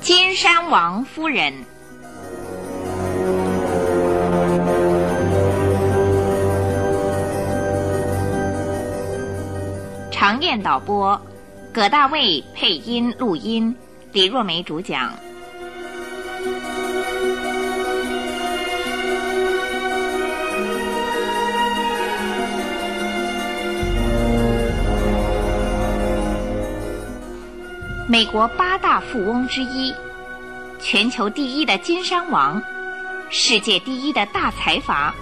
金山王夫人。长燕导播，葛大卫配音录音，李若梅主讲。美国八大富翁之一，全球第一的金山王，世界第一的大财阀，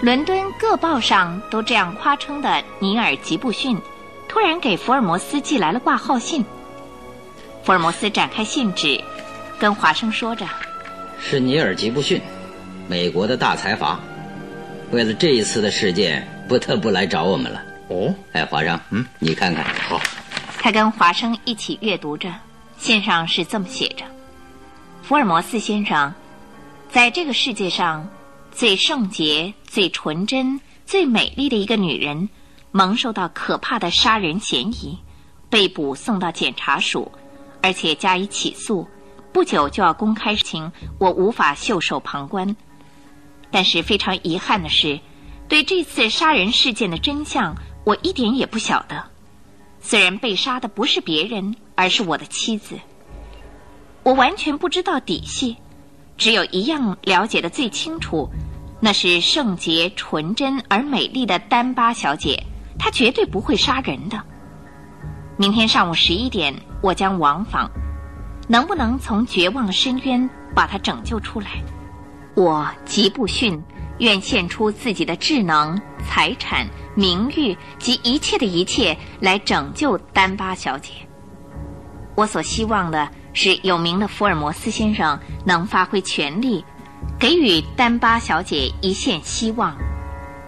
伦敦各报上都这样夸称的尼尔·吉布逊，突然给福尔摩斯寄来了挂号信。福尔摩斯展开信纸，跟华生说着：“是尼尔·吉布逊，美国的大财阀，为了这一次的事件，不得不来找我们了。”哦，哎，华生，嗯，你看看，好。他跟华生一起阅读着，信上是这么写着：“福尔摩斯先生，在这个世界上，最圣洁、最纯真、最美丽的一个女人，蒙受到可怕的杀人嫌疑，被捕送到检察署，而且加以起诉，不久就要公开情，我无法袖手旁观。但是非常遗憾的是，对这次杀人事件的真相，我一点也不晓得。”虽然被杀的不是别人，而是我的妻子，我完全不知道底细，只有一样了解的最清楚，那是圣洁、纯真而美丽的丹巴小姐，她绝对不会杀人的。明天上午十一点，我将往访，能不能从绝望深渊把她拯救出来？我吉布逊愿献出自己的智能、财产。名誉及一切的一切来拯救丹巴小姐。我所希望的是，有名的福尔摩斯先生能发挥全力，给予丹巴小姐一线希望。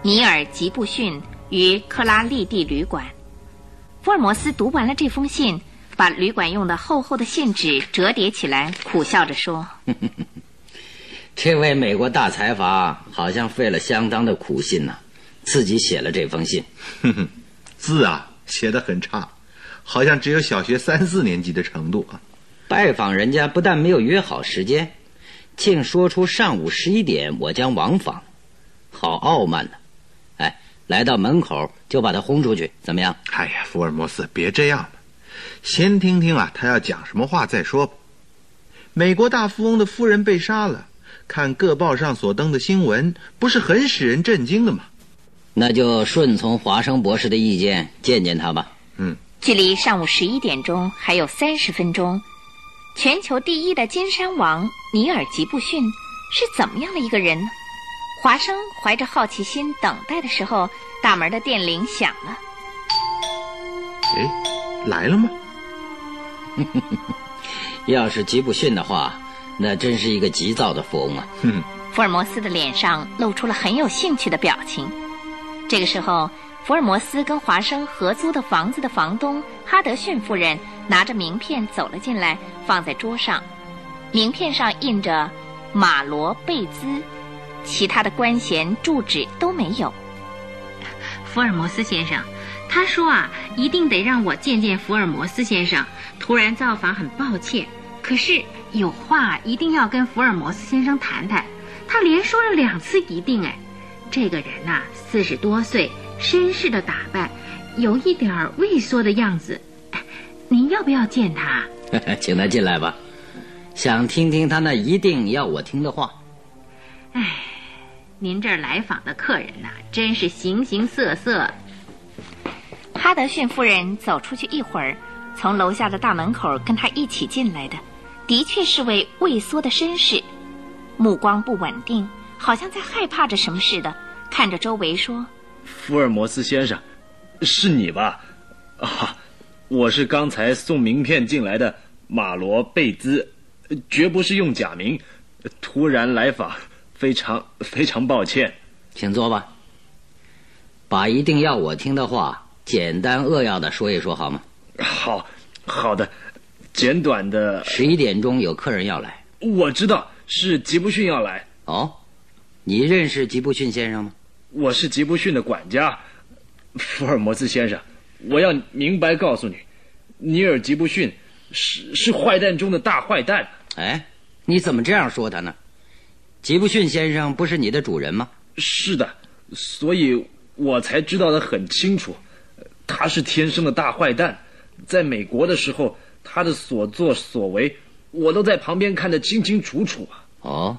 尼尔·吉布逊于克拉利蒂旅馆。福尔摩斯读完了这封信，把旅馆用的厚厚的信纸折叠起来，苦笑着说：“ 这位美国大财阀好像费了相当的苦心呐。”自己写了这封信，字啊写的很差，好像只有小学三四年级的程度啊。拜访人家不但没有约好时间，竟说出上午十一点我将往访，好傲慢呢。哎，来到门口就把他轰出去，怎么样？哎呀，福尔摩斯，别这样先听听啊，他要讲什么话再说。美国大富翁的夫人被杀了，看各报上所登的新闻，不是很使人震惊的吗？那就顺从华生博士的意见，见见他吧。嗯，距离上午十一点钟还有三十分钟。全球第一的金山王尼尔·吉布逊是怎么样的一个人呢？华生怀着好奇心等待的时候，大门的电铃响了。哎，来了吗？要是吉布逊的话，那真是一个急躁的富翁啊。哼福尔摩斯的脸上露出了很有兴趣的表情。这个时候，福尔摩斯跟华生合租的房子的房东哈德逊夫人拿着名片走了进来，放在桌上。名片上印着马罗贝兹，其他的官衔住址都没有。福尔摩斯先生，他说啊，一定得让我见见福尔摩斯先生。突然造访，很抱歉，可是有话一定要跟福尔摩斯先生谈谈。他连说了两次一定，哎。这个人呐，四十多岁，绅士的打扮，有一点畏缩的样子。您要不要见他？请他进来吧，想听听他那一定要我听的话。哎，您这儿来访的客人呐，真是形形色色。哈德逊夫人走出去一会儿，从楼下的大门口跟他一起进来的，的确是位畏缩的绅士，目光不稳定。好像在害怕着什么似的，看着周围说：“福尔摩斯先生，是你吧？啊，我是刚才送名片进来的马罗贝兹，绝不是用假名，突然来访，非常非常抱歉，请坐吧。把一定要我听的话简单扼要的说一说好吗？好，好的，简短的。十一点钟有客人要来，我知道是吉布逊要来。哦。”你认识吉布逊先生吗？我是吉布逊的管家，福尔摩斯先生，我要明白告诉你，尼尔吉布逊是是坏蛋中的大坏蛋。哎，你怎么这样说他呢？吉布逊先生不是你的主人吗？是的，所以我才知道的很清楚，他是天生的大坏蛋。在美国的时候，他的所作所为，我都在旁边看得清清楚楚啊。哦，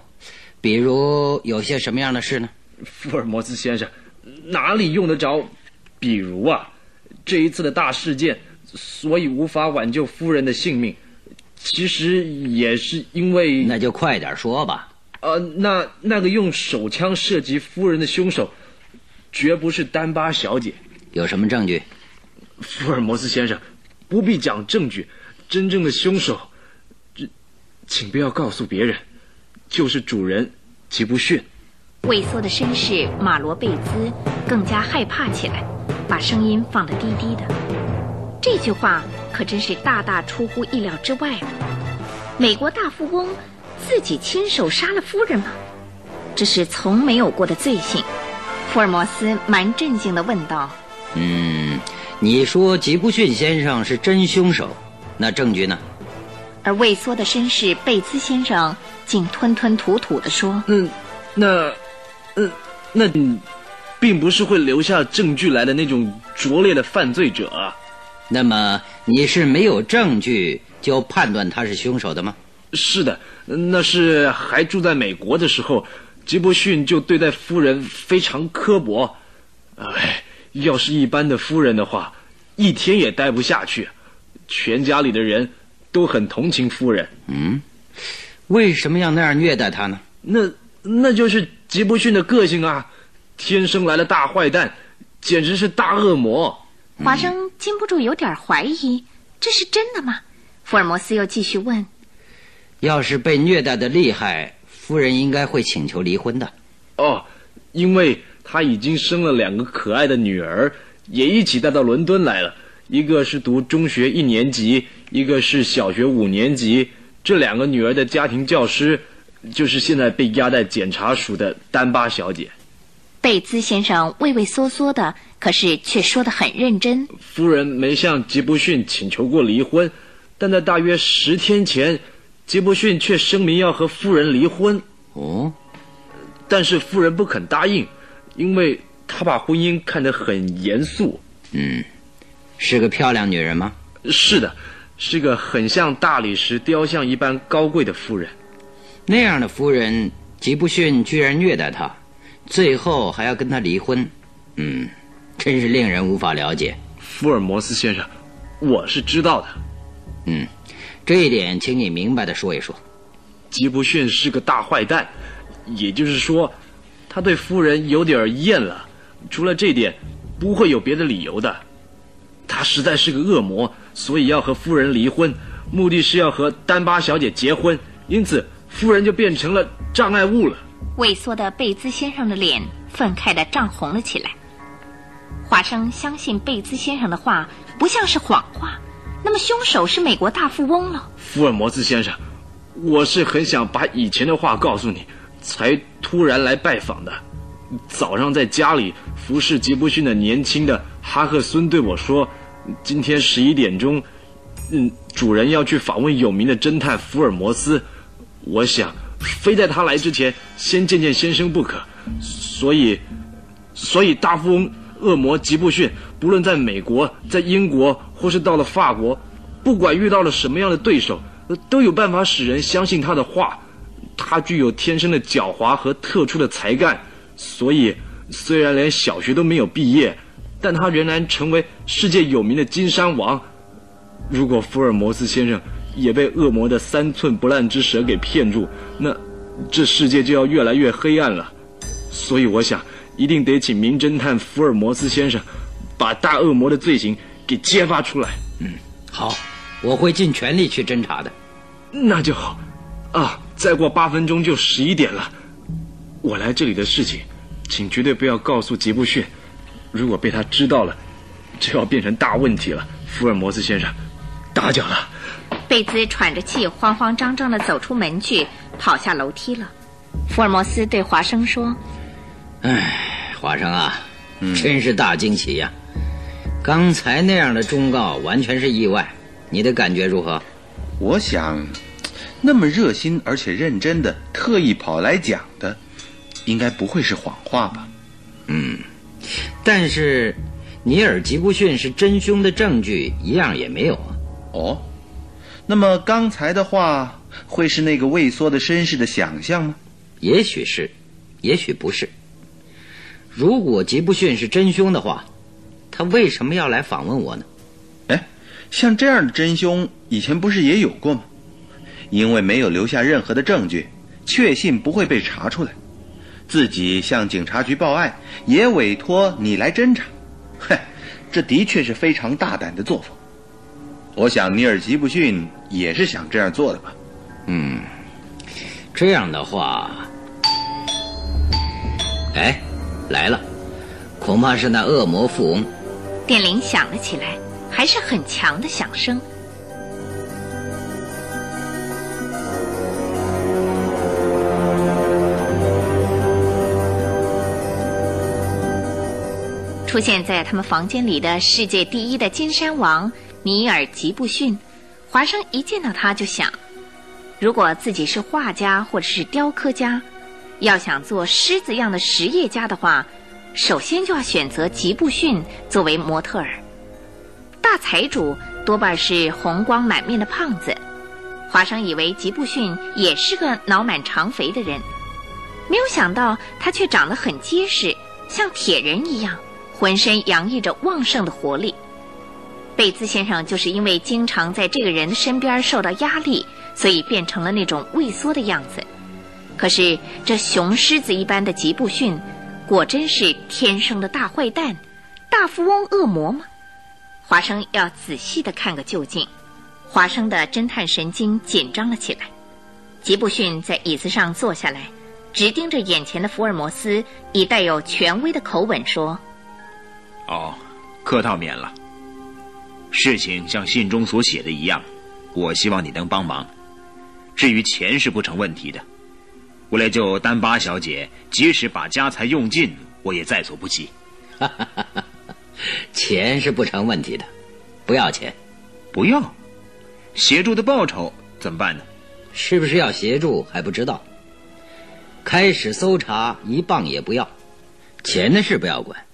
比如有些什么样的事呢？福尔摩斯先生，哪里用得着？比如啊，这一次的大事件，所以无法挽救夫人的性命，其实也是因为……那就快点说吧。呃，那那个用手枪射击夫人的凶手，绝不是丹巴小姐。有什么证据？福尔摩斯先生，不必讲证据，真正的凶手，这，请不要告诉别人，就是主人吉布逊。畏缩的绅士马罗贝兹更加害怕起来，把声音放得低低的。这句话可真是大大出乎意料之外了。美国大富翁自己亲手杀了夫人吗？这是从没有过的罪行。福尔摩斯蛮震惊地问道：“嗯，你说吉布逊先生是真凶手，那证据呢？”而畏缩的绅士贝兹先生竟吞吞吐吐地说：“嗯，那……”嗯，那并不是会留下证据来的那种拙劣的犯罪者。那么你是没有证据就判断他是凶手的吗？是的，那是还住在美国的时候，吉伯逊就对待夫人非常刻薄。哎，要是一般的夫人的话，一天也待不下去。全家里的人都很同情夫人。嗯，为什么要那样虐待她呢？那那就是。吉布逊的个性啊，天生来了大坏蛋，简直是大恶魔。华生禁不住有点怀疑，这是真的吗？福尔摩斯又继续问：“要是被虐待的厉害，夫人应该会请求离婚的。”哦，因为她已经生了两个可爱的女儿，也一起带到伦敦来了。一个是读中学一年级，一个是小学五年级。这两个女儿的家庭教师。就是现在被押在检察署的丹巴小姐，贝兹先生畏畏缩缩的，可是却说得很认真。夫人没向吉布逊请求过离婚，但在大约十天前，吉布逊却声明要和夫人离婚。哦，但是夫人不肯答应，因为她把婚姻看得很严肃。嗯，是个漂亮女人吗？是的，是个很像大理石雕像一般高贵的夫人。那样的夫人，吉布逊居然虐待她，最后还要跟她离婚，嗯，真是令人无法了解。福尔摩斯先生，我是知道的。嗯，这一点，请你明白的说一说。吉布逊是个大坏蛋，也就是说，他对夫人有点厌了。除了这点，不会有别的理由的。他实在是个恶魔，所以要和夫人离婚，目的是要和丹巴小姐结婚。因此。夫人就变成了障碍物了。萎缩的贝兹先生的脸愤慨的涨红了起来。华生相信贝兹先生的话不像是谎话，那么凶手是美国大富翁了。福尔摩斯先生，我是很想把以前的话告诉你，才突然来拜访的。早上在家里服侍吉布逊的年轻的哈克孙对我说，今天十一点钟，嗯，主人要去访问有名的侦探福尔摩斯。我想，非在他来之前先见见先生不可，所以，所以大富翁恶魔吉布逊，不论在美国、在英国，或是到了法国，不管遇到了什么样的对手，都有办法使人相信他的话。他具有天生的狡猾和特殊的才干，所以虽然连小学都没有毕业，但他仍然成为世界有名的金山王。如果福尔摩斯先生。也被恶魔的三寸不烂之舌给骗住，那这世界就要越来越黑暗了。所以我想，一定得请名侦探福尔摩斯先生，把大恶魔的罪行给揭发出来。嗯，好，我会尽全力去侦查的。那就好。啊，再过八分钟就十一点了。我来这里的事情，请绝对不要告诉吉布逊。如果被他知道了，就要变成大问题了。福尔摩斯先生，打搅了。贝兹喘着气，慌慌张张地走出门去，跑下楼梯了。福尔摩斯对华生说：“哎，华生啊，真是大惊喜呀！刚才那样的忠告完全是意外，你的感觉如何？我想，那么热心而且认真的，特意跑来讲的，应该不会是谎话吧？嗯，但是尼尔吉布逊是真凶的证据一样也没有啊。哦，那么刚才的话会是那个畏缩的绅士的想象吗？也许是，也许不是。如果吉布逊是真凶的话，他为什么要来访问我呢？哎，像这样的真凶以前不是也有过吗？因为没有留下任何的证据，确信不会被查出来，自己向警察局报案，也委托你来侦查。哼，这的确是非常大胆的作风。我想尼尔吉布逊也是想这样做的吧。嗯，这样的话，哎，来了，恐怕是那恶魔富翁。电铃响了起来，还是很强的响声。出现在他们房间里的世界第一的金山王尼尔吉布逊，华生一见到他就想：如果自己是画家或者是雕刻家，要想做狮子样的实业家的话，首先就要选择吉布逊作为模特儿。大财主多半是红光满面的胖子，华生以为吉布逊也是个脑满肠肥的人，没有想到他却长得很结实，像铁人一样。浑身洋溢着旺盛的活力，贝兹先生就是因为经常在这个人身边受到压力，所以变成了那种畏缩的样子。可是这雄狮子一般的吉布逊，果真是天生的大坏蛋、大富翁、恶魔吗？华生要仔细的看个究竟。华生的侦探神经紧张了起来。吉布逊在椅子上坐下来，直盯着眼前的福尔摩斯，以带有权威的口吻说。哦，客套免了。事情像信中所写的一样，我希望你能帮忙。至于钱是不成问题的，为了救丹巴小姐，即使把家财用尽，我也在所不惜。钱是不成问题的，不要钱，不要。协助的报酬怎么办呢？是不是要协助还不知道。开始搜查，一磅也不要，钱的事不要管。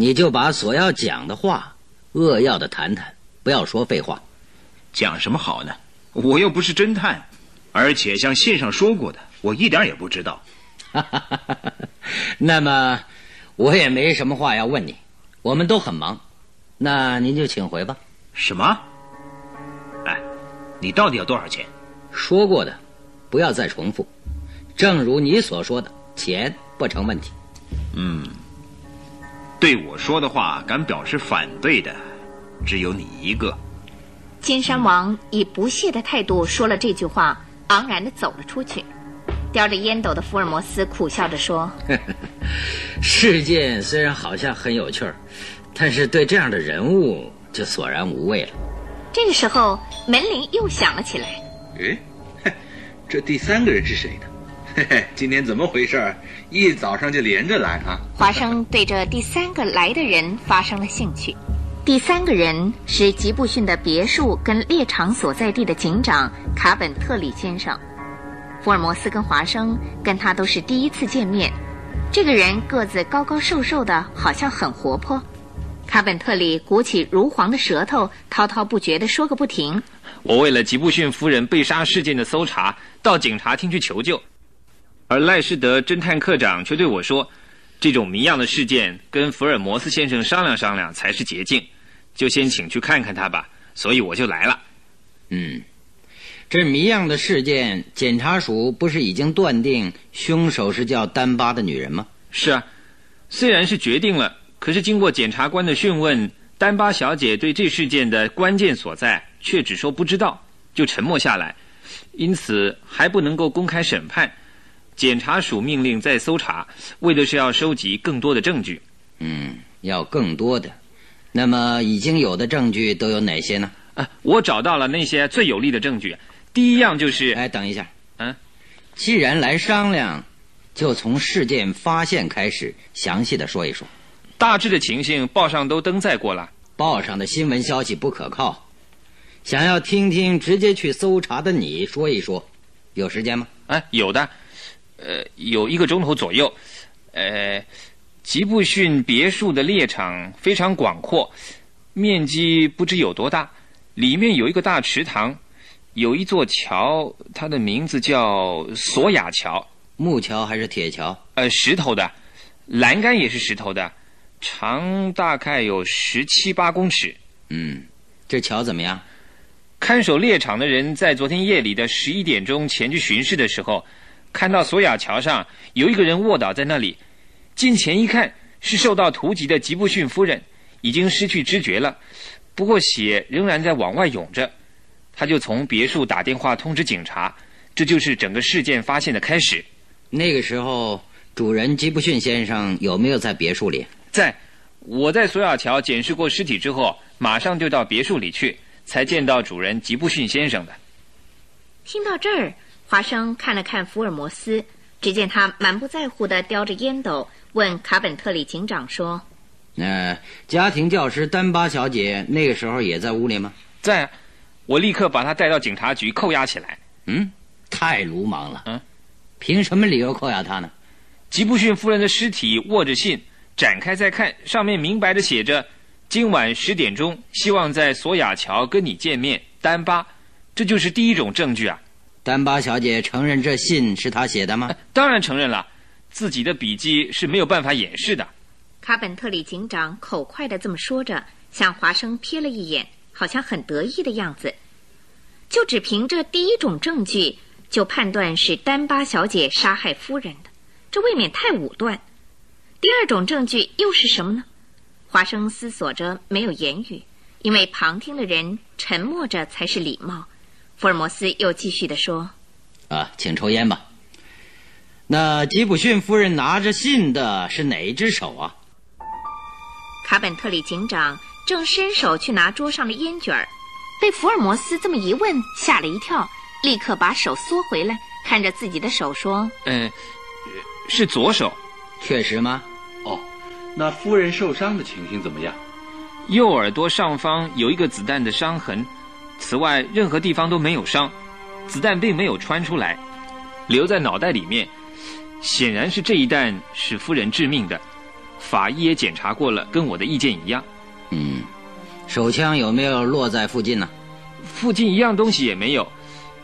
你就把所要讲的话扼要的谈谈，不要说废话。讲什么好呢？我又不是侦探，而且像信上说过的，我一点也不知道。那么，我也没什么话要问你。我们都很忙，那您就请回吧。什么？哎，你到底要多少钱？说过的，不要再重复。正如你所说的，钱不成问题。嗯。对我说的话敢表示反对的，只有你一个。金山王以不屑的态度说了这句话，昂然的走了出去。叼着烟斗的福尔摩斯苦笑着说：“ 事件虽然好像很有趣儿，但是对这样的人物就索然无味了。”这个时候，门铃又响了起来。哎，这第三个人是谁呢？嘿嘿，今天怎么回事？一早上就连着来啊！华生对这第三个来的人发生了兴趣。第三个人是吉布逊的别墅跟猎场所在地的警长卡本特里先生。福尔摩斯跟华生跟他都是第一次见面。这个人个子高高瘦瘦的，好像很活泼。卡本特里鼓起如簧的舌头，滔滔不绝地说个不停。我为了吉布逊夫人被杀事件的搜查，到警察厅去求救。而赖士德侦探科长却对我说：“这种谜样的事件，跟福尔摩斯先生商量商量才是捷径，就先请去看看他吧。”所以我就来了。嗯，这谜样的事件，检察署不是已经断定凶手是叫丹巴的女人吗？是啊，虽然是决定了，可是经过检察官的讯问，丹巴小姐对这事件的关键所在却只说不知道，就沉默下来，因此还不能够公开审判。检察署命令再搜查，为的是要收集更多的证据。嗯，要更多的。那么已经有的证据都有哪些呢？啊，我找到了那些最有力的证据。第一样就是……哎，等一下。嗯，既然来商量，就从事件发现开始，详细的说一说。大致的情形报上都登载过了。报上的新闻消息不可靠，想要听听直接去搜查的你说一说，有时间吗？哎，有的，呃，有一个钟头左右。呃，吉布逊别墅的猎场非常广阔，面积不知有多大，里面有一个大池塘，有一座桥，它的名字叫索雅桥。木桥还是铁桥？呃，石头的，栏杆也是石头的，长大概有十七八公尺。嗯，这桥怎么样？看守猎场的人在昨天夜里的十一点钟前去巡视的时候，看到索雅桥上有一个人卧倒在那里，近前一看是受到突袭的吉布逊夫人，已经失去知觉了，不过血仍然在往外涌着。他就从别墅打电话通知警察，这就是整个事件发现的开始。那个时候，主人吉布逊先生有没有在别墅里？在，我在索雅桥检视过尸体之后，马上就到别墅里去，才见到主人吉布逊先生的。听到这儿，华生看了看福尔摩斯，只见他满不在乎地叼着烟斗，问卡本特里警长说：“那家庭教师丹巴小姐那个时候也在屋里吗？”在，我立刻把她带到警察局扣押起来。嗯，太鲁莽了。嗯。凭什么理由扣押她呢？吉布逊夫人的尸体握着信，展开再看，上面明白的写着：“今晚十点钟，希望在索雅桥跟你见面。”丹巴，这就是第一种证据啊。丹巴小姐承认这信是她写的吗？当然承认了，自己的笔迹是没有办法掩饰的。卡本特里警长口快的这么说着，向华生瞥了一眼，好像很得意的样子。就只凭这第一种证据。就判断是丹巴小姐杀害夫人的，这未免太武断。第二种证据又是什么呢？华生思索着，没有言语，因为旁听的人沉默着才是礼貌。福尔摩斯又继续的说：“啊，请抽烟吧。那吉普逊夫人拿着信的是哪一只手啊？”卡本特里警长正伸手去拿桌上的烟卷儿，被福尔摩斯这么一问，吓了一跳。立刻把手缩回来，看着自己的手说：“嗯，是左手，确实吗？哦，那夫人受伤的情形怎么样？右耳朵上方有一个子弹的伤痕，此外任何地方都没有伤，子弹并没有穿出来，留在脑袋里面，显然是这一弹使夫人致命的。法医也检查过了，跟我的意见一样。嗯，手枪有没有落在附近呢？附近一样东西也没有。”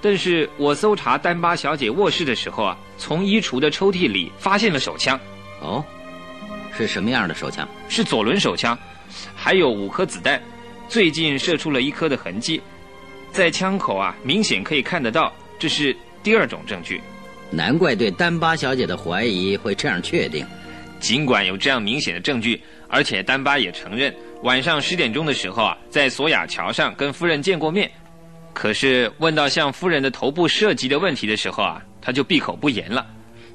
但是我搜查丹巴小姐卧室的时候啊，从衣橱的抽屉里发现了手枪。哦，是什么样的手枪？是左轮手枪，还有五颗子弹，最近射出了一颗的痕迹，在枪口啊，明显可以看得到。这是第二种证据。难怪对丹巴小姐的怀疑会这样确定。尽管有这样明显的证据，而且丹巴也承认晚上十点钟的时候啊，在索雅桥上跟夫人见过面。可是问到向夫人的头部涉及的问题的时候啊，他就闭口不言了。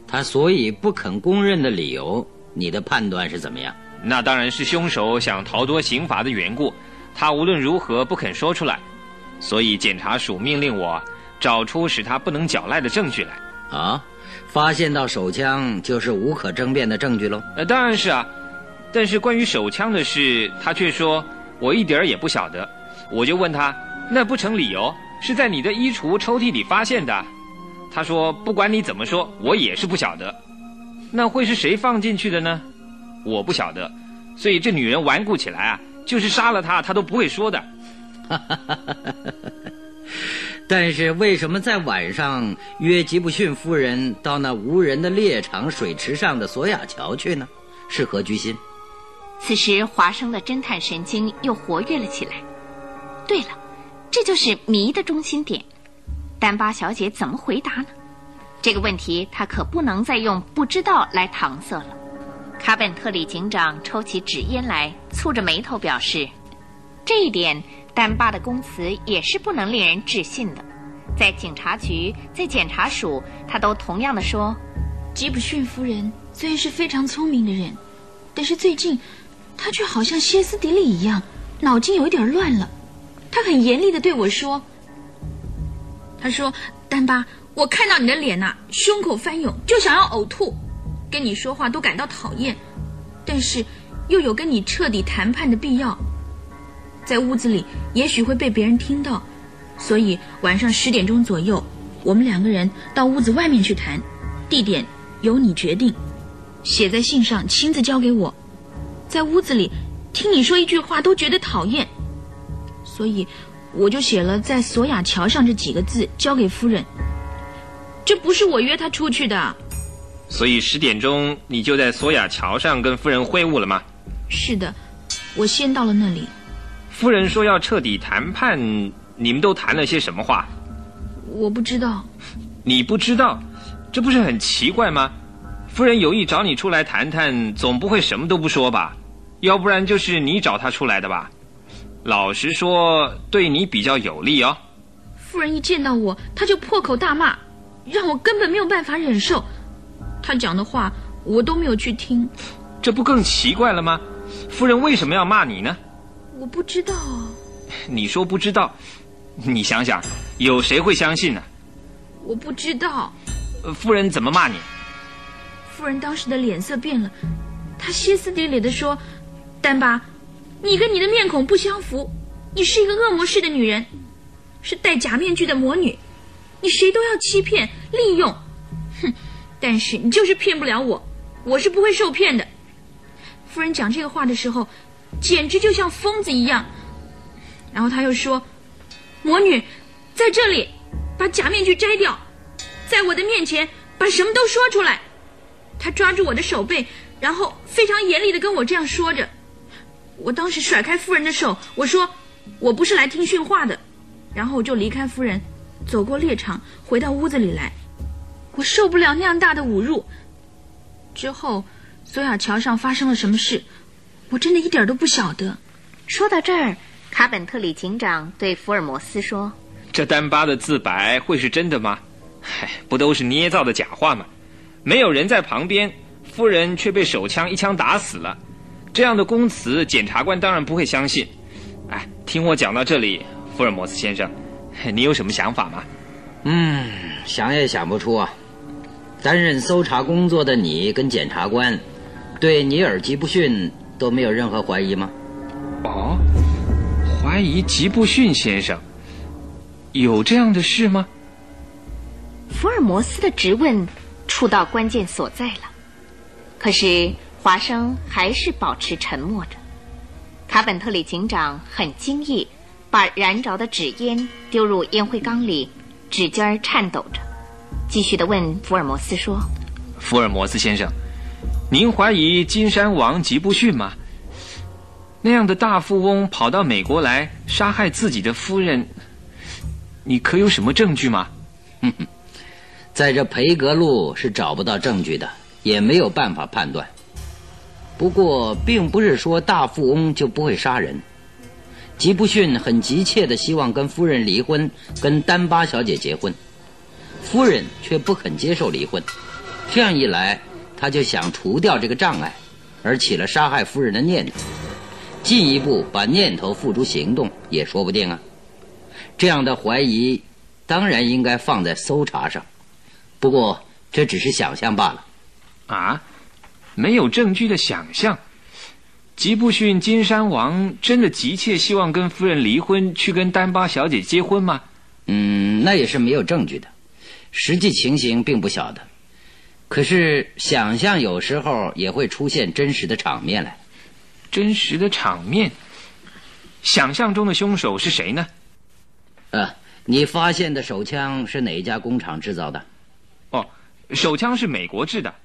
他所以不肯供认的理由，你的判断是怎么样？那当然是凶手想逃脱刑罚的缘故。他无论如何不肯说出来，所以检察署命令我找出使他不能狡赖的证据来。啊，发现到手枪就是无可争辩的证据喽？呃，当然是啊。但是关于手枪的事，他却说我一点儿也不晓得。我就问他。那不成理由，是在你的衣橱抽屉里发现的。他说：“不管你怎么说，我也是不晓得。那会是谁放进去的呢？我不晓得。所以这女人顽固起来啊，就是杀了他，她都不会说的。但是为什么在晚上约吉布逊夫人到那无人的猎场水池上的索雅桥去呢？是何居心？此时华生的侦探神经又活跃了起来。对了。这就是谜的中心点，丹巴小姐怎么回答呢？这个问题她可不能再用不知道来搪塞了。卡本特里警长抽起纸烟来，蹙着眉头表示：“这一点，丹巴的供词也是不能令人置信的。在警察局，在检察署，他都同样的说，吉普逊夫人虽然是非常聪明的人，但是最近，她却好像歇斯底里一样，脑筋有一点乱了。”他很严厉的对我说：“他说，丹巴，我看到你的脸呐，胸口翻涌，就想要呕吐。跟你说话都感到讨厌，但是又有跟你彻底谈判的必要。在屋子里也许会被别人听到，所以晚上十点钟左右，我们两个人到屋子外面去谈，地点由你决定，写在信上亲自交给我。在屋子里听你说一句话都觉得讨厌，所以我就写了在索雅桥上这几个字交给夫人。这不是我约他出去的。所以十点钟你就在索雅桥上跟夫人会晤了吗？是的，我先到了那里。夫人说要彻底谈判，你们都谈了些什么话？我不知道。你不知道，这不是很奇怪吗？夫人有意找你出来谈谈，总不会什么都不说吧？要不然就是你找她出来的吧？老实说，对你比较有利哦。夫人一见到我，她就破口大骂，让我根本没有办法忍受。她讲的话我都没有去听，这不更奇怪了吗？夫人为什么要骂你呢？我不知道。你说不知道，你想想，有谁会相信呢？我不知道。夫人怎么骂你？夫人当时的脸色变了，她歇斯底里的说：“丹巴，你跟你的面孔不相符，你是一个恶魔式的女人，是戴假面具的魔女，你谁都要欺骗利用，哼！”但是你就是骗不了我，我是不会受骗的。夫人讲这个话的时候，简直就像疯子一样。然后他又说：“魔女，在这里，把假面具摘掉，在我的面前把什么都说出来。”他抓住我的手背，然后非常严厉的跟我这样说着。我当时甩开夫人的手，我说：“我不是来听训话的。”然后我就离开夫人，走过猎场，回到屋子里来。我受不了那样大的侮辱。之后，索亚桥上发生了什么事，我真的一点都不晓得。说到这儿，卡本特里警长对福尔摩斯说：“这丹巴的自白会是真的吗？嗨，不都是捏造的假话吗？没有人在旁边，夫人却被手枪一枪打死了，这样的供词，检察官当然不会相信。哎，听我讲到这里，福尔摩斯先生，你有什么想法吗？嗯，想也想不出啊。”担任搜查工作的你跟检察官，对尼尔吉布逊都没有任何怀疑吗？哦，怀疑吉布逊先生，有这样的事吗？福尔摩斯的质问触到关键所在了，可是华生还是保持沉默着。卡本特里警长很惊异，把燃着的纸烟丢入烟灰缸里，指尖颤抖着。继续的问福尔摩斯说：“福尔摩斯先生，您怀疑金山王吉布逊吗？那样的大富翁跑到美国来杀害自己的夫人，你可有什么证据吗？”“哼哼，在这培格路是找不到证据的，也没有办法判断。不过，并不是说大富翁就不会杀人。吉布逊很急切的希望跟夫人离婚，跟丹巴小姐结婚。”夫人却不肯接受离婚，这样一来，他就想除掉这个障碍，而起了杀害夫人的念头，进一步把念头付诸行动也说不定啊。这样的怀疑，当然应该放在搜查上，不过这只是想象罢了。啊，没有证据的想象，吉布逊金山王真的急切希望跟夫人离婚，去跟丹巴小姐结婚吗？嗯，那也是没有证据的。实际情形并不晓得，可是想象有时候也会出现真实的场面来。真实的场面，想象中的凶手是谁呢？呃，你发现的手枪是哪一家工厂制造的？哦，手枪是美国制的。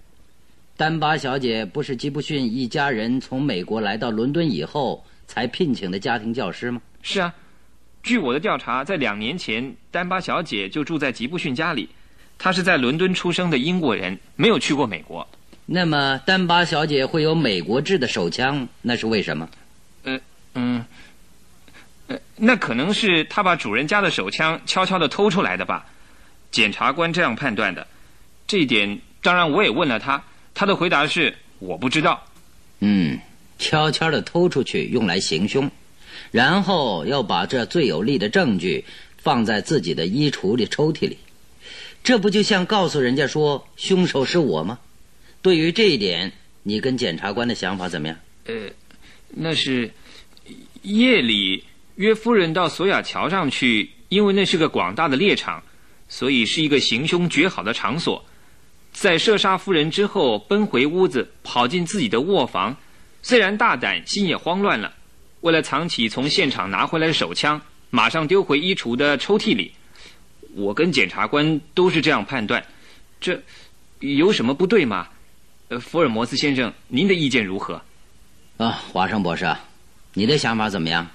丹巴小姐不是吉布逊一家人从美国来到伦敦以后才聘请的家庭教师吗？是啊。据我的调查，在两年前，丹巴小姐就住在吉布逊家里。她是在伦敦出生的英国人，没有去过美国。那么，丹巴小姐会有美国制的手枪，那是为什么？呃，嗯，呃，那可能是他把主人家的手枪悄悄的偷出来的吧？检察官这样判断的。这一点，当然我也问了他，他的回答是我不知道。嗯，悄悄的偷出去用来行凶。然后要把这最有力的证据放在自己的衣橱里抽屉里，这不就像告诉人家说凶手是我吗？对于这一点，你跟检察官的想法怎么样？呃，那是夜里约夫人到索雅桥上去，因为那是个广大的猎场，所以是一个行凶绝好的场所。在射杀夫人之后，奔回屋子，跑进自己的卧房，虽然大胆，心也慌乱了。为了藏起从现场拿回来的手枪，马上丢回衣橱的抽屉里。我跟检察官都是这样判断，这有什么不对吗？呃，福尔摩斯先生，您的意见如何？啊，华生博士，你的想法怎么样？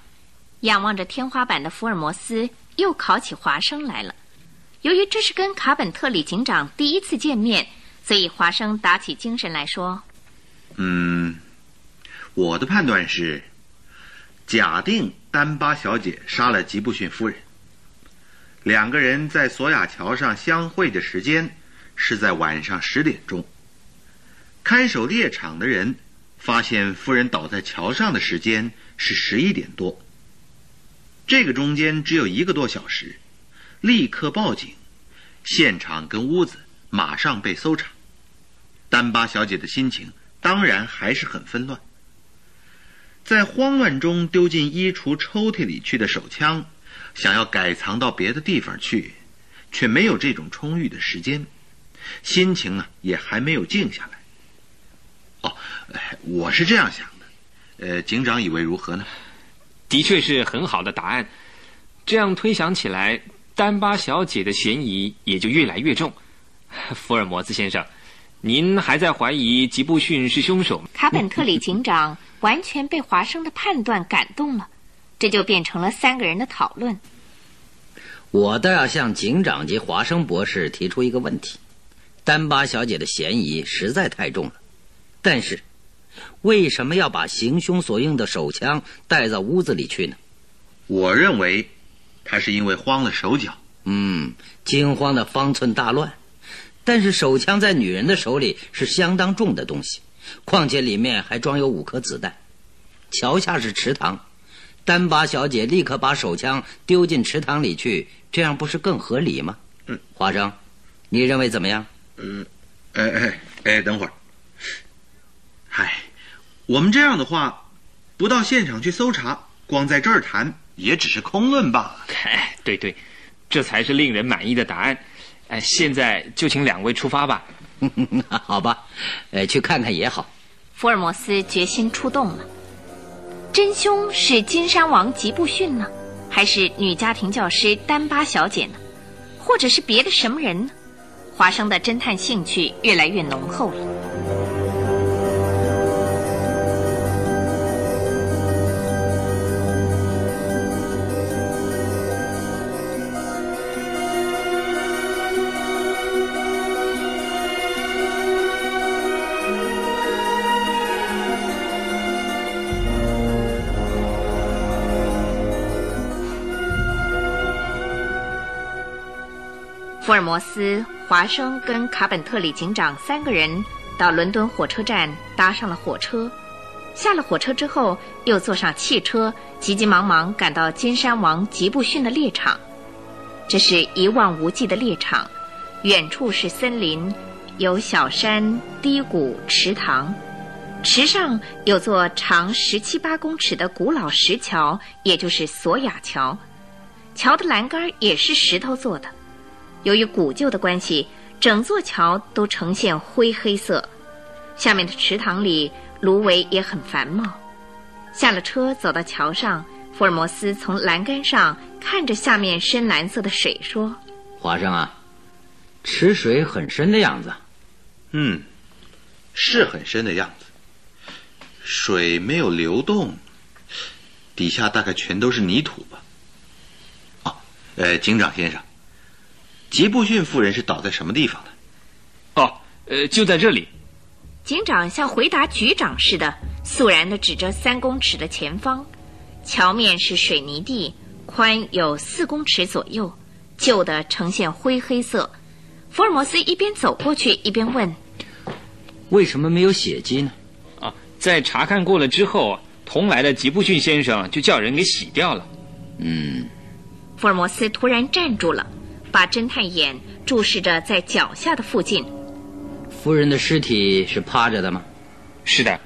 仰望着天花板的福尔摩斯又考起华生来了。由于这是跟卡本特里警长第一次见面，所以华生打起精神来说：“嗯，我的判断是，假定丹巴小姐杀了吉布逊夫人，两个人在索亚桥上相会的时间是在晚上十点钟。看守猎场的人发现夫人倒在桥上的时间是十一点多，这个中间只有一个多小时。”立刻报警，现场跟屋子马上被搜查。丹巴小姐的心情当然还是很纷乱，在慌乱中丢进衣橱抽屉里去的手枪，想要改藏到别的地方去，却没有这种充裕的时间，心情呢也还没有静下来。哦，我是这样想的，呃，警长以为如何呢？的确是很好的答案。这样推想起来。丹巴小姐的嫌疑也就越来越重，福尔摩斯先生，您还在怀疑吉布逊是凶手？卡本特里警长完全被华生的判断感动了，这就变成了三个人的讨论。我倒要向警长及华生博士提出一个问题：丹巴小姐的嫌疑实在太重了，但是为什么要把行凶所用的手枪带到屋子里去呢？我认为。他是因为慌了手脚，嗯，惊慌的方寸大乱。但是手枪在女人的手里是相当重的东西，况且里面还装有五颗子弹。桥下是池塘，丹巴小姐立刻把手枪丢进池塘里去，这样不是更合理吗？嗯，华生，你认为怎么样？嗯，哎哎哎，等会儿。嗨，我们这样的话，不到现场去搜查，光在这儿谈。也只是空论罢了。哎，对对，这才是令人满意的答案。哎，现在就请两位出发吧。好吧，呃，去看看也好。福尔摩斯决心出动了。真凶是金山王吉布逊呢，还是女家庭教师丹巴小姐呢？或者是别的什么人呢？华生的侦探兴趣越来越浓厚了。福尔摩斯、华生跟卡本特里警长三个人到伦敦火车站搭上了火车，下了火车之后，又坐上汽车，急急忙忙赶到金山王吉布逊的猎场。这是一望无际的猎场，远处是森林，有小山、低谷、池塘，池上有座长十七八公尺的古老石桥，也就是索雅桥，桥的栏杆也是石头做的。由于古旧的关系，整座桥都呈现灰黑色。下面的池塘里芦苇也很繁茂。下了车，走到桥上，福尔摩斯从栏杆上看着下面深蓝色的水，说：“华生啊，池水很深的样子。嗯，是很深的样子。水没有流动，底下大概全都是泥土吧。哦，呃，警长先生。”吉布逊夫人是倒在什么地方的？哦，呃，就在这里。警长像回答局长似的，肃然的指着三公尺的前方，桥面是水泥地，宽有四公尺左右，旧的呈现灰黑色。福尔摩斯一边走过去，一边问：“为什么没有血迹呢？”啊，在查看过了之后，同来的吉布逊先生就叫人给洗掉了。嗯。福尔摩斯突然站住了。把侦探眼注视着在脚下的附近，夫人的尸体是趴着的吗？是的，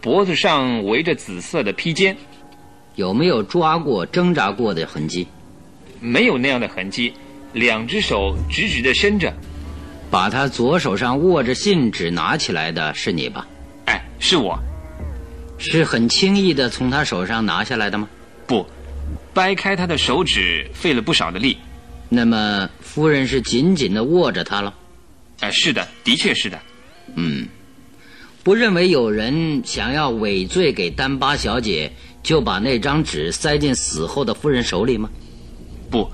脖子上围着紫色的披肩。有没有抓过、挣扎过的痕迹？没有那样的痕迹，两只手直直的伸着。把他左手上握着信纸拿起来的是你吧？哎，是我。是很轻易的从他手上拿下来的吗？不，掰开他的手指费了不少的力。那么夫人是紧紧的握着他了？哎，是的，的确是的。嗯，不认为有人想要伪罪给丹巴小姐，就把那张纸塞进死后的夫人手里吗？不，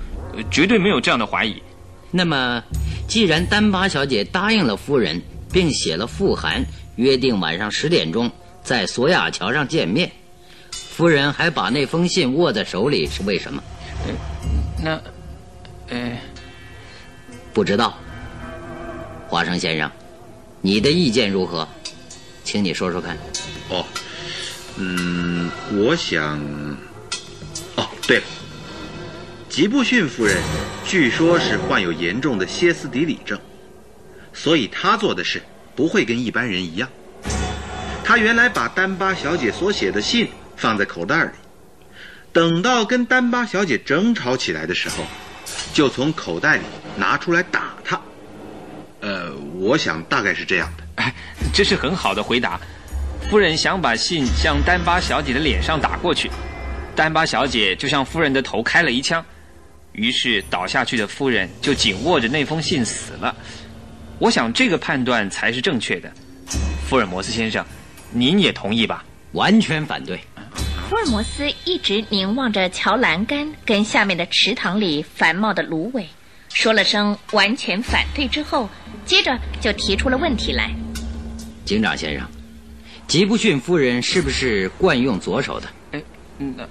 绝对没有这样的怀疑。那么，既然丹巴小姐答应了夫人，并写了复函，约定晚上十点钟在索雅桥上见面，夫人还把那封信握在手里，是为什么？那，哎，不知道。华生先生，你的意见如何？请你说说看。哦，嗯，我想，哦，对了。吉布逊夫人据说是患有严重的歇斯底里症，所以她做的事不会跟一般人一样。她原来把丹巴小姐所写的信放在口袋里，等到跟丹巴小姐争吵起来的时候，就从口袋里拿出来打他。呃，我想大概是这样的。哎，这是很好的回答。夫人想把信向丹巴小姐的脸上打过去，丹巴小姐就向夫人的头开了一枪。于是倒下去的夫人就紧握着那封信死了。我想这个判断才是正确的。福尔摩斯先生，您也同意吧？完全反对。福尔摩斯一直凝望着桥栏杆跟下面的池塘里繁茂的芦苇，说了声完全反对之后，接着就提出了问题来。警长先生，吉布逊夫人是不是惯用左手的？哎，那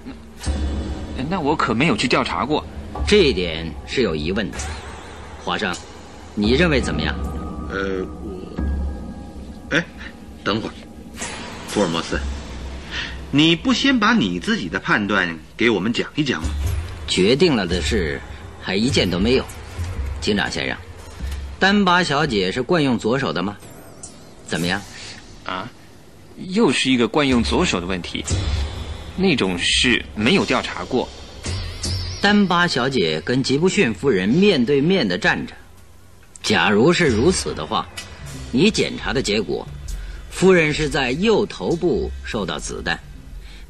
那那我可没有去调查过。这一点是有疑问的，华生，你认为怎么样？呃，我，哎，等会儿，福尔摩斯，你不先把你自己的判断给我们讲一讲吗？决定了的事还一件都没有。警长先生，丹巴小姐是惯用左手的吗？怎么样？啊，又是一个惯用左手的问题，那种事没有调查过。丹巴小姐跟吉布逊夫人面对面的站着，假如是如此的话，你检查的结果，夫人是在右头部受到子弹，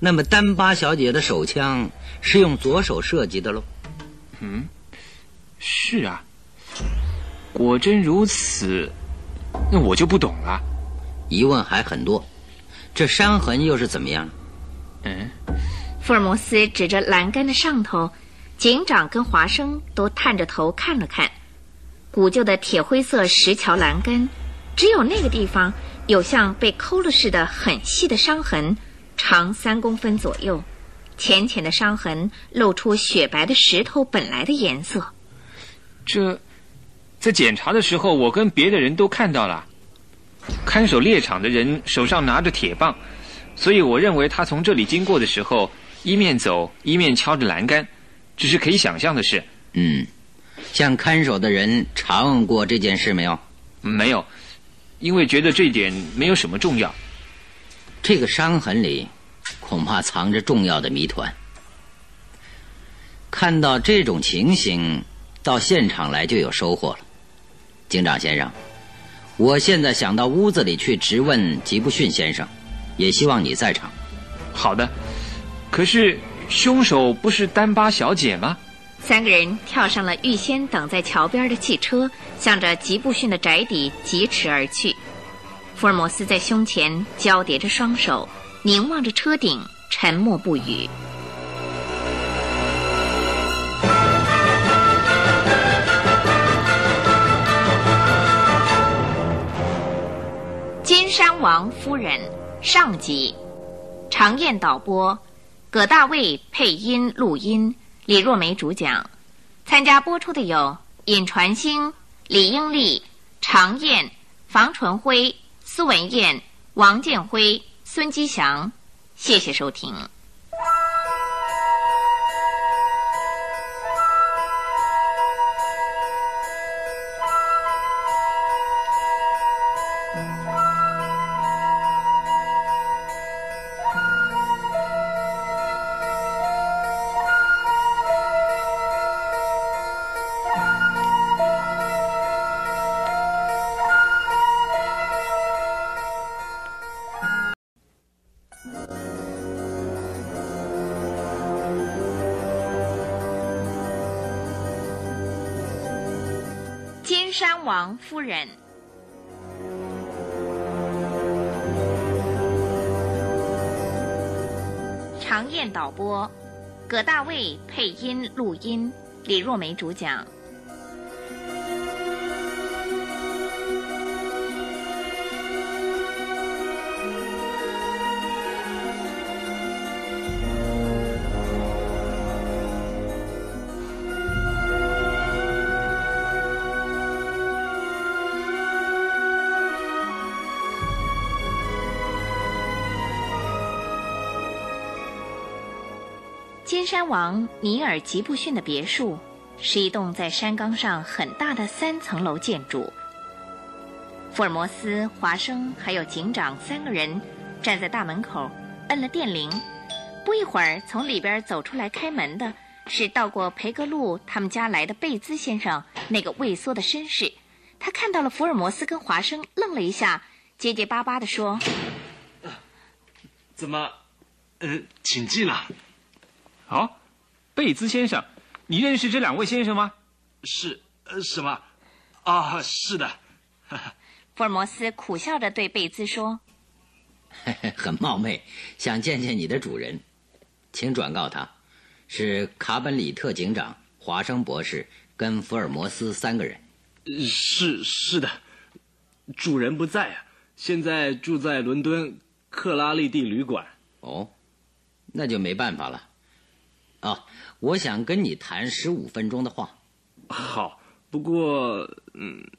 那么丹巴小姐的手枪是用左手射击的喽？嗯，是啊，果真如此，那我就不懂了。疑问还很多，这伤痕又是怎么样？嗯，福尔摩斯指着栏杆的上头。警长跟华生都探着头看了看，古旧的铁灰色石桥栏杆，只有那个地方有像被抠了似的很细的伤痕，长三公分左右，浅浅的伤痕露出雪白的石头本来的颜色。这，在检查的时候，我跟别的人都看到了，看守猎场的人手上拿着铁棒，所以我认为他从这里经过的时候，一面走一面敲着栏杆。只是可以想象的事。嗯，向看守的人查问过这件事没有？没有，因为觉得这点没有什么重要。这个伤痕里恐怕藏着重要的谜团。看到这种情形，到现场来就有收获了。警长先生，我现在想到屋子里去质问吉布逊先生，也希望你在场。好的，可是。凶手不是丹巴小姐吗？三个人跳上了预先等在桥边的汽车，向着吉布逊的宅邸疾驰而去。福尔摩斯在胸前交叠着双手，凝望着车顶，沉默不语。金山王夫人上集，长燕导播。葛大卫配音录音，李若梅主讲。参加播出的有尹传星、李英丽、常燕、房纯辉、苏文燕、王建辉、孙吉祥。谢谢收听。王夫人。常燕导播，葛大卫配音录音，李若梅主讲。山王尼尔吉布逊的别墅是一栋在山岗上很大的三层楼建筑。福尔摩斯、华生还有警长三个人站在大门口，摁了电铃。不一会儿，从里边走出来开门的是到过培格路他们家来的贝兹先生，那个畏缩的绅士。他看到了福尔摩斯跟华生，愣了一下，结结巴巴地说：“怎么，呃，请进了。”好，贝兹先生，你认识这两位先生吗？是，呃，什么？啊，是的。福尔摩斯苦笑着对贝兹说：“很冒昧，想见见你的主人，请转告他，是卡本里特警长、华生博士跟福尔摩斯三个人。”是是的，主人不在啊，现在住在伦敦克拉利蒂旅馆。哦，那就没办法了。啊，我想跟你谈十五分钟的话。好，不过，嗯，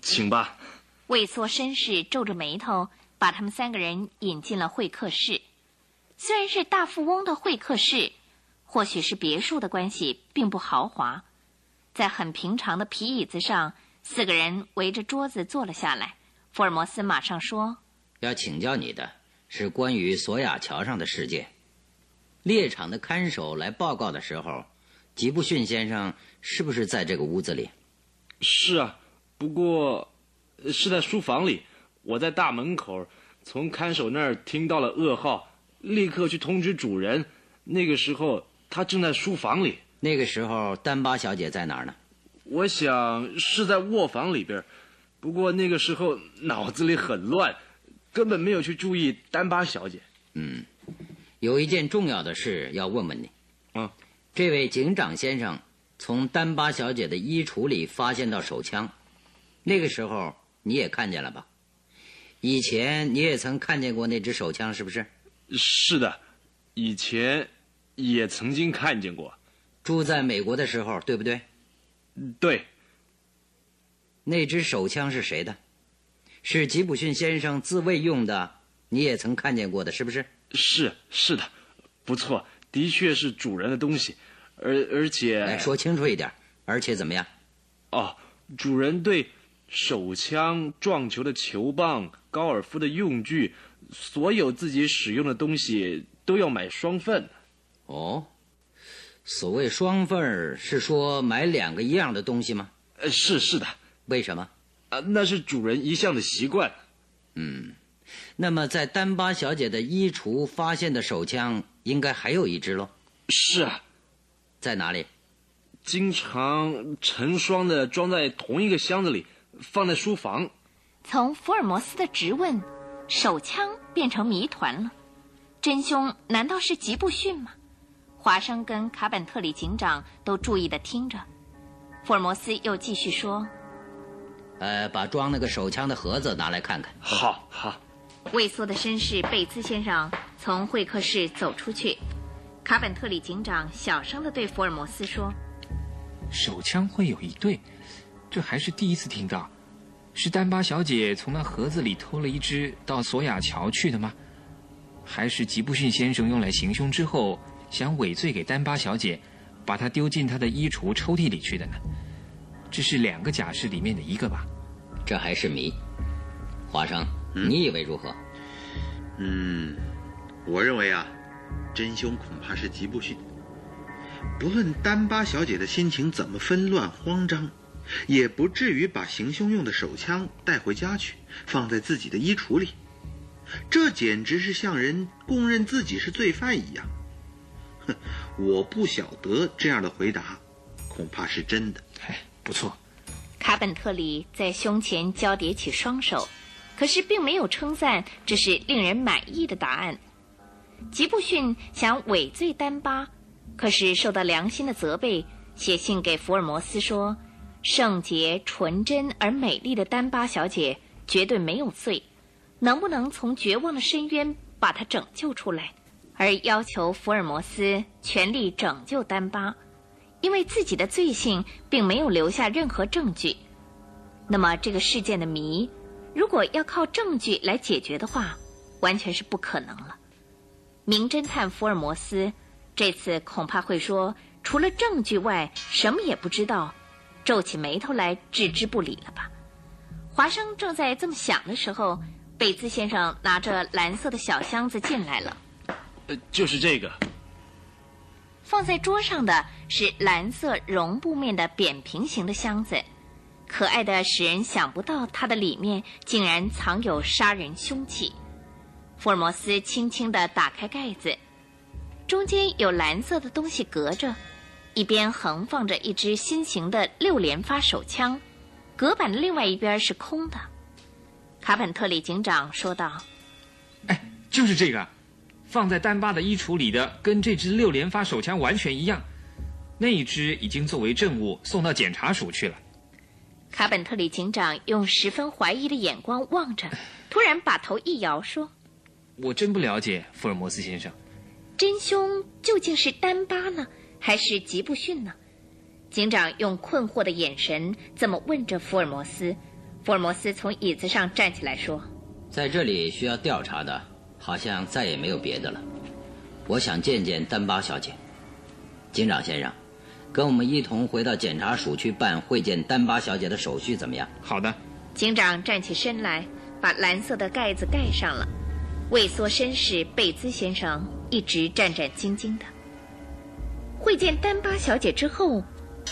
请吧。畏缩绅士皱着眉头，把他们三个人引进了会客室。虽然是大富翁的会客室，或许是别墅的关系，并不豪华。在很平常的皮椅子上，四个人围着桌子坐了下来。福尔摩斯马上说：“要请教你的是关于索亚桥上的事件。”猎场的看守来报告的时候，吉布逊先生是不是在这个屋子里？是啊，不过是在书房里。我在大门口从看守那儿听到了噩耗，立刻去通知主人。那个时候他正在书房里。那个时候丹巴小姐在哪儿呢？我想是在卧房里边，不过那个时候脑子里很乱，根本没有去注意丹巴小姐。嗯。有一件重要的事要问问你，嗯，这位警长先生从丹巴小姐的衣橱里发现到手枪，那个时候你也看见了吧？以前你也曾看见过那支手枪，是不是？是的，以前也曾经看见过。住在美国的时候，对不对？对。那支手枪是谁的？是吉普逊先生自卫用的，你也曾看见过的，是不是？是是的，不错，的确是主人的东西，而而且说清楚一点，而且怎么样？哦，主人对手枪、撞球的球棒、高尔夫的用具，所有自己使用的东西都要买双份。哦，所谓双份是说买两个一样的东西吗？呃，是是的。为什么？啊，那是主人一向的习惯。嗯。那么，在丹巴小姐的衣橱发现的手枪，应该还有一支喽？是啊，在哪里？经常成双的装在同一个箱子里，放在书房。从福尔摩斯的质问，手枪变成谜团了。真凶难道是吉布逊吗？华生跟卡本特里警长都注意的听着。福尔摩斯又继续说：“呃，把装那个手枪的盒子拿来看看。”好好。畏缩的绅士贝兹先生从会客室走出去，卡本特里警长小声地对福尔摩斯说：“手枪会有一对，这还是第一次听到。是丹巴小姐从那盒子里偷了一只到索亚桥去的吗？还是吉布逊先生用来行凶之后想伪罪给丹巴小姐，把它丢进他的衣橱抽屉里去的呢？这是两个假释里面的一个吧？这还是谜，华生。”你以为如何？嗯，我认为啊，真凶恐怕是吉布逊。不论丹巴小姐的心情怎么纷乱慌张，也不至于把行凶用的手枪带回家去，放在自己的衣橱里。这简直是像人供认自己是罪犯一样。哼，我不晓得这样的回答，恐怕是真的。哎，不错，卡本特里在胸前交叠起双手，可是并没有称赞这是令人满意的答案。吉布逊想委罪丹巴，可是受到良心的责备，写信给福尔摩斯说：“圣洁、纯真而美丽的丹巴小姐绝对没有罪，能不能从绝望的深渊把她拯救出来？”而要求福尔摩斯全力拯救丹巴。因为自己的罪行并没有留下任何证据，那么这个事件的谜，如果要靠证据来解决的话，完全是不可能了。名侦探福尔摩斯这次恐怕会说，除了证据外什么也不知道，皱起眉头来置之不理了吧？华生正在这么想的时候，贝兹先生拿着蓝色的小箱子进来了。呃，就是这个。放在桌上的是蓝色绒布面的扁平形的箱子，可爱的使人想不到它的里面竟然藏有杀人凶器。福尔摩斯轻轻地打开盖子，中间有蓝色的东西隔着，一边横放着一支新型的六连发手枪，隔板的另外一边是空的。卡本特里警长说道：“哎，就是这个。”放在丹巴的衣橱里的，跟这支六连发手枪完全一样。那一支已经作为证物送到检察署去了。卡本特里警长用十分怀疑的眼光望着，突然把头一摇，说：“我真不了解，福尔摩斯先生，真凶究竟是丹巴呢，还是吉布逊呢？”警长用困惑的眼神这么问着福尔摩斯。福尔摩斯从椅子上站起来说：“在这里需要调查的。”好像再也没有别的了。我想见见丹巴小姐。警长先生，跟我们一同回到检察署去办会见丹巴小姐的手续，怎么样？好的。警长站起身来，把蓝色的盖子盖上了。畏缩绅士贝兹先生一直战战兢兢的。会见丹巴小姐之后，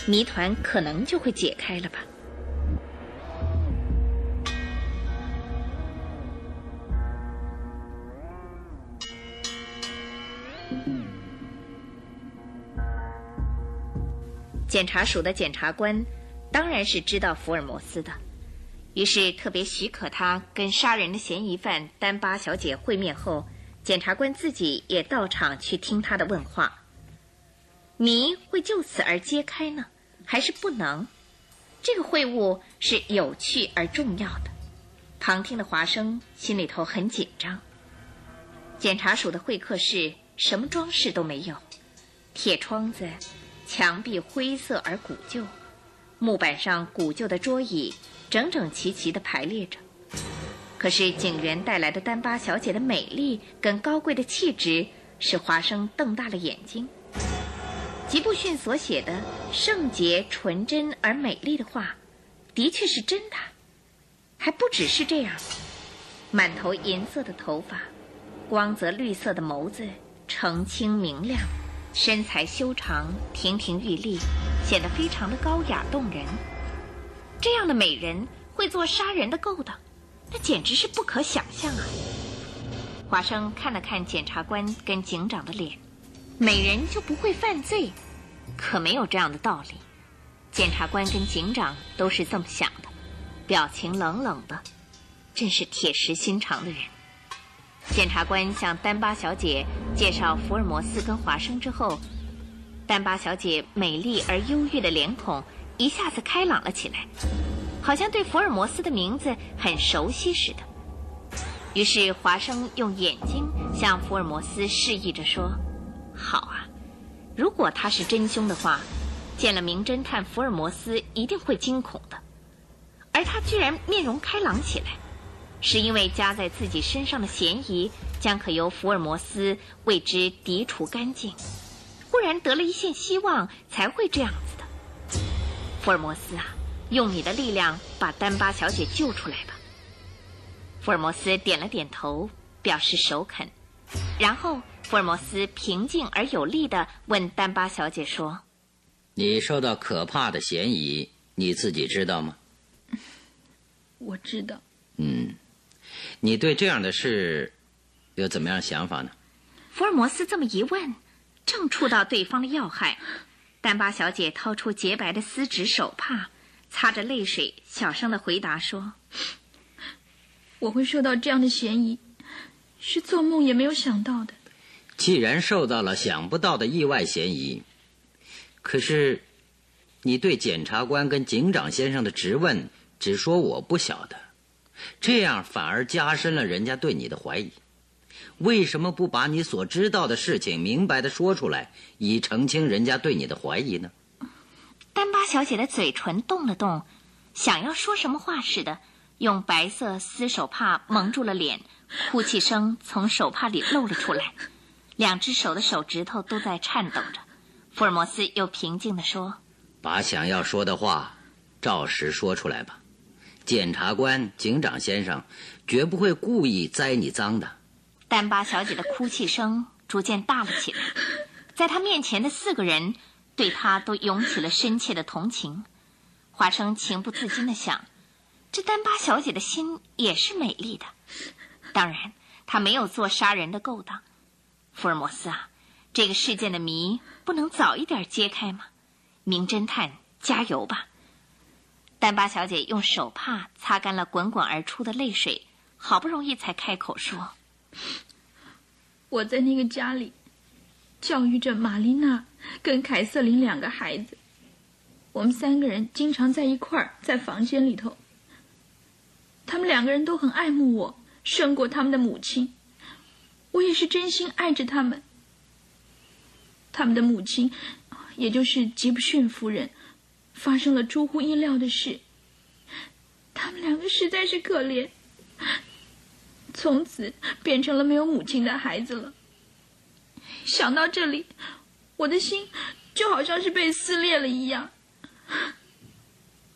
谜团可能就会解开了吧。检察署的检察官当然是知道福尔摩斯的，于是特别许可他跟杀人的嫌疑犯丹巴小姐会面后，检察官自己也到场去听他的问话。谜会就此而揭开呢，还是不能？这个会晤是有趣而重要的。旁听的华生心里头很紧张。检察署的会客室什么装饰都没有，铁窗子。墙壁灰色而古旧，木板上古旧的桌椅整整齐齐地排列着。可是警员带来的丹巴小姐的美丽跟高贵的气质，使华生瞪大了眼睛。吉布逊所写的圣洁、纯真而美丽的话，的确是真的，还不只是这样。满头银色的头发，光泽绿色的眸子，澄清明亮。身材修长，亭亭玉立，显得非常的高雅动人。这样的美人会做杀人的勾当，那简直是不可想象啊！华生看了看检察官跟警长的脸，美人就不会犯罪？可没有这样的道理。检察官跟警长都是这么想的，表情冷冷的，真是铁石心肠的人。检察官向丹巴小姐介绍福尔摩斯跟华生之后，丹巴小姐美丽而忧郁的脸孔一下子开朗了起来，好像对福尔摩斯的名字很熟悉似的。于是华生用眼睛向福尔摩斯示意着说：“好啊，如果他是真凶的话，见了名侦探福尔摩斯一定会惊恐的，而他居然面容开朗起来。”是因为加在自己身上的嫌疑将可由福尔摩斯为之涤除干净，忽然得了一线希望，才会这样子的。福尔摩斯啊，用你的力量把丹巴小姐救出来吧。福尔摩斯点了点头，表示首肯。然后福尔摩斯平静而有力地问丹巴小姐说：“你受到可怕的嫌疑，你自己知道吗？”“我知道。”“嗯。”你对这样的事有怎么样想法呢？福尔摩斯这么一问，正触到对方的要害。丹巴小姐掏出洁白的丝质手帕，擦着泪水，小声的回答说：“我会受到这样的嫌疑，是做梦也没有想到的。既然受到了想不到的意外嫌疑，可是你对检察官跟警长先生的质问只说我不晓得，这样反而加深了人家对你的怀疑。为什么不把你所知道的事情明白的说出来，以澄清人家对你的怀疑呢？”丹巴小姐的嘴唇动了动，想要说什么话似的，用白色丝手帕蒙住了脸，哭泣声从手帕里露了出来，两只手的手指头都在颤抖着。福尔摩斯又平静地说：“把想要说的话照实说出来吧，检察官、警长先生绝不会故意栽你赃的。”丹巴小姐的哭泣声逐渐大了起来，在她面前的四个人。对她都涌起了深切的同情，华生情不自禁的想：这丹巴小姐的心也是美丽的。当然，她没有做杀人的勾当。福尔摩斯啊，这个事件的谜不能早一点揭开吗？名侦探，加油吧！丹巴小姐用手帕擦干了滚滚而出的泪水，好不容易才开口说：“我在那个家里。”教育着玛丽娜跟凯瑟琳两个孩子，我们三个人经常在一块儿，在房间里头。他们两个人都很爱慕我，胜过他们的母亲。我也是真心爱着他们。他们的母亲，也就是吉布逊夫人，发生了出乎意料的事。他们两个实在是可怜，从此变成了没有母亲的孩子了。想到这里，我的心就好像是被撕裂了一样，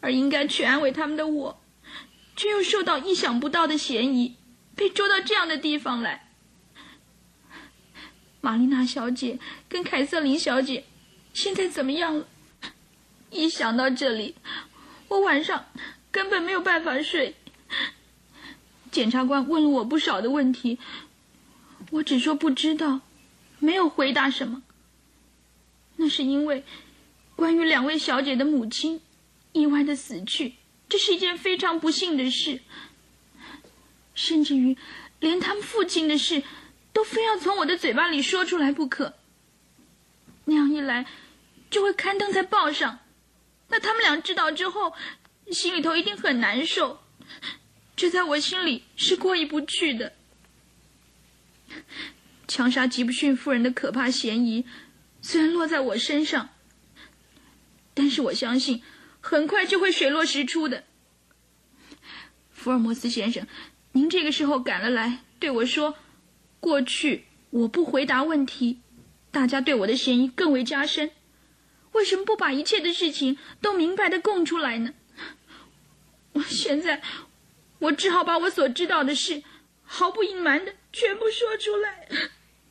而应该去安慰他们的我，却又受到意想不到的嫌疑，被捉到这样的地方来。玛丽娜小姐跟凯瑟琳小姐现在怎么样了？一想到这里，我晚上根本没有办法睡。检察官问了我不少的问题，我只说不知道。没有回答什么。那是因为，关于两位小姐的母亲意外的死去，这是一件非常不幸的事。甚至于，连他们父亲的事，都非要从我的嘴巴里说出来不可。那样一来，就会刊登在报上。那他们俩知道之后，心里头一定很难受。这在我心里是过意不去的。枪杀吉布逊夫人的可怕嫌疑，虽然落在我身上，但是我相信很快就会水落石出的。福尔摩斯先生，您这个时候赶了来，对我说：“过去我不回答问题，大家对我的嫌疑更为加深。为什么不把一切的事情都明白的供出来呢？”我现在，我只好把我所知道的事，毫不隐瞒的全部说出来。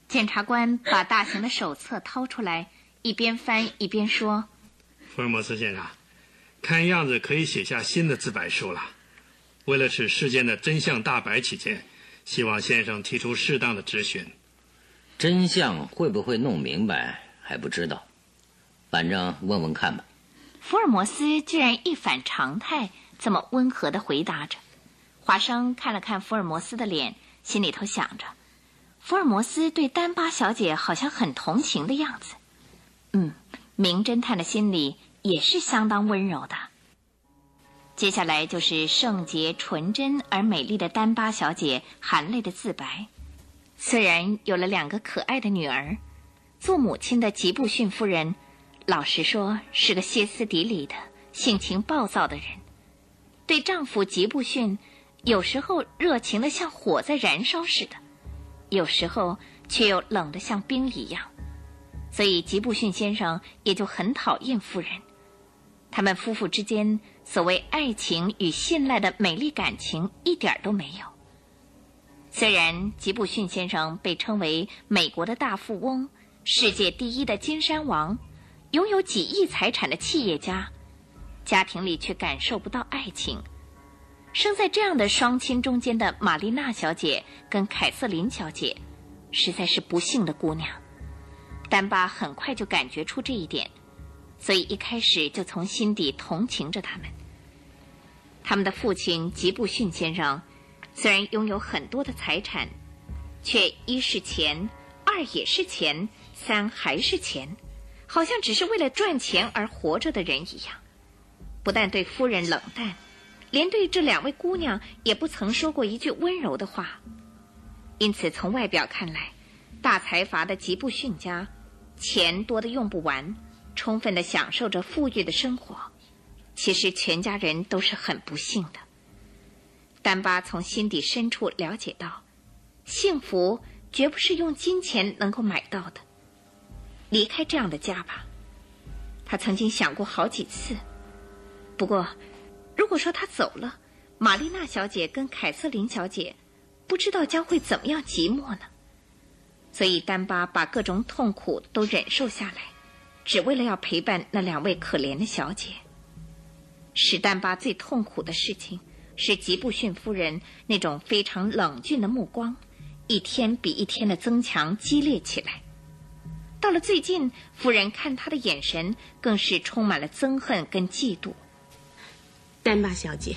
检察官把大型的手册掏出来，一边翻一边说：“福尔摩斯先生，看样子可以写下新的自白书了。为了使事件的真相大白起见，希望先生提出适当的质询。真相会不会弄明白还不知道，反正问问看吧。”福尔摩斯居然一反常态，这么温和的回答着。华生看了看福尔摩斯的脸，心里头想着。福尔摩斯对丹巴小姐好像很同情的样子，嗯，名侦探的心里也是相当温柔的。接下来就是圣洁、纯真而美丽的丹巴小姐含泪的自白。虽然有了两个可爱的女儿，做母亲的吉布逊夫人，老实说是个歇斯底里的、性情暴躁的人，对丈夫吉布逊，有时候热情的像火在燃烧似的。有时候却又冷得像冰一样，所以吉布逊先生也就很讨厌夫人。他们夫妇之间所谓爱情与信赖的美丽感情一点都没有。虽然吉布逊先生被称为美国的大富翁、世界第一的金山王，拥有几亿财产的企业家，家庭里却感受不到爱情。生在这样的双亲中间的玛丽娜小姐跟凯瑟琳小姐，实在是不幸的姑娘。丹巴很快就感觉出这一点，所以一开始就从心底同情着他们。他们的父亲吉布逊先生虽然拥有很多的财产，却一是钱，二也是钱，三还是钱，好像只是为了赚钱而活着的人一样。不但对夫人冷淡，连对这两位姑娘也不曾说过一句温柔的话。因此，从外表看来，大财阀的吉布逊家钱多的用不完，充分的享受着富裕的生活。其实，全家人都是很不幸的。丹巴从心底深处了解到，幸福绝不是用金钱能够买到的。离开这样的家吧，他曾经想过好几次。不过，如果说他走了，玛丽娜小姐跟凯瑟琳小姐。不知道将会怎么样寂寞呢？所以丹巴把各种痛苦都忍受下来，只为了要陪伴那两位可怜的小姐。使丹巴最痛苦的事情是吉布逊夫人那种非常冷峻的目光，一天比一天的增强激烈起来。到了最近，夫人看他的眼神更是充满了憎恨跟嫉妒。丹巴小姐，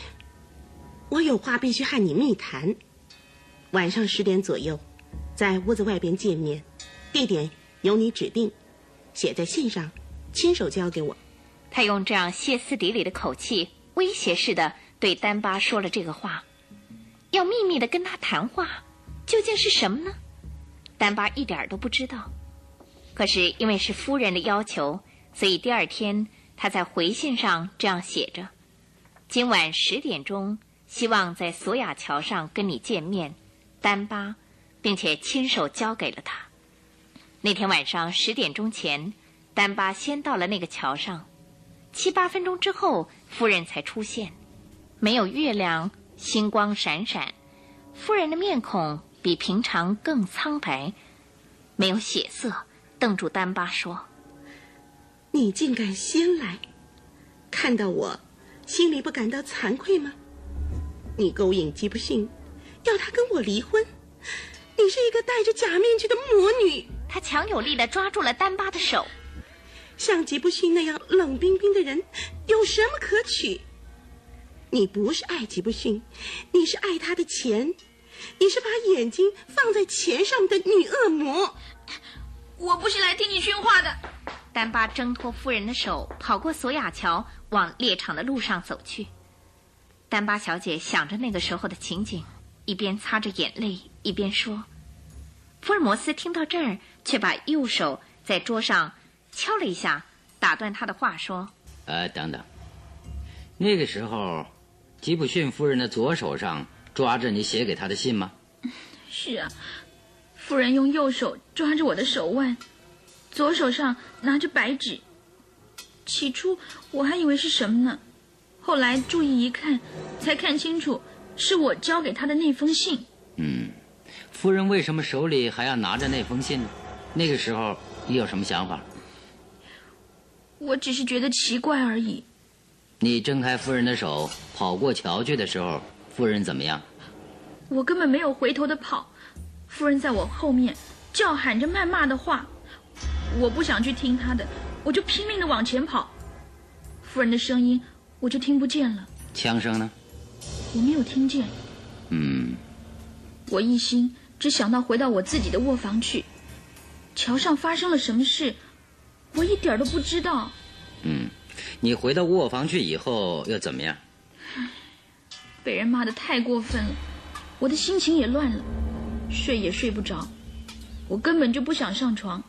我有话必须和你密谈。晚上十点左右，在屋子外边见面，地点由你指定，写在信上，亲手交给我。他用这样歇斯底里的口气，威胁似的对丹巴说了这个话，要秘密的跟他谈话，究竟是什么呢？丹巴一点都不知道。可是因为是夫人的要求，所以第二天他在回信上这样写着：今晚十点钟，希望在索雅桥上跟你见面。丹巴，并且亲手交给了他。那天晚上十点钟前，丹巴先到了那个桥上。七八分钟之后，夫人才出现。没有月亮，星光闪闪。夫人的面孔比平常更苍白，没有血色，瞪住丹巴说：“你竟敢先来，看到我，心里不感到惭愧吗？你勾引吉布逊。”要他跟我离婚？你是一个戴着假面具的魔女！他强有力的抓住了丹巴的手。像吉布逊那样冷冰冰的人，有什么可取？你不是爱吉布逊，你是爱他的钱，你是把眼睛放在钱上的女恶魔。我不是来听你训话的。丹巴挣脱夫人的手，跑过索雅桥，往猎场的路上走去。丹巴小姐想着那个时候的情景。一边擦着眼泪，一边说：“福尔摩斯听到这儿，却把右手在桌上敲了一下，打断他的话说：‘呃，等等，那个时候，吉普逊夫人的左手上抓着你写给她的信吗？’ 是啊，夫人用右手抓着我的手腕，左手上拿着白纸。起初我还以为是什么呢，后来注意一看，才看清楚。”是我交给他的那封信。嗯，夫人为什么手里还要拿着那封信呢？那个时候你有什么想法？我只是觉得奇怪而已。你挣开夫人的手跑过桥去的时候，夫人怎么样？我根本没有回头的跑，夫人在我后面叫喊着谩骂的话，我不想去听她的，我就拼命的往前跑。夫人的声音我就听不见了。枪声呢？我没有听见。嗯，我一心只想到回到我自己的卧房去。桥上发生了什么事，我一点都不知道。嗯，你回到卧房去以后又怎么样？被人骂的太过分了，我的心情也乱了，睡也睡不着。我根本就不想上床。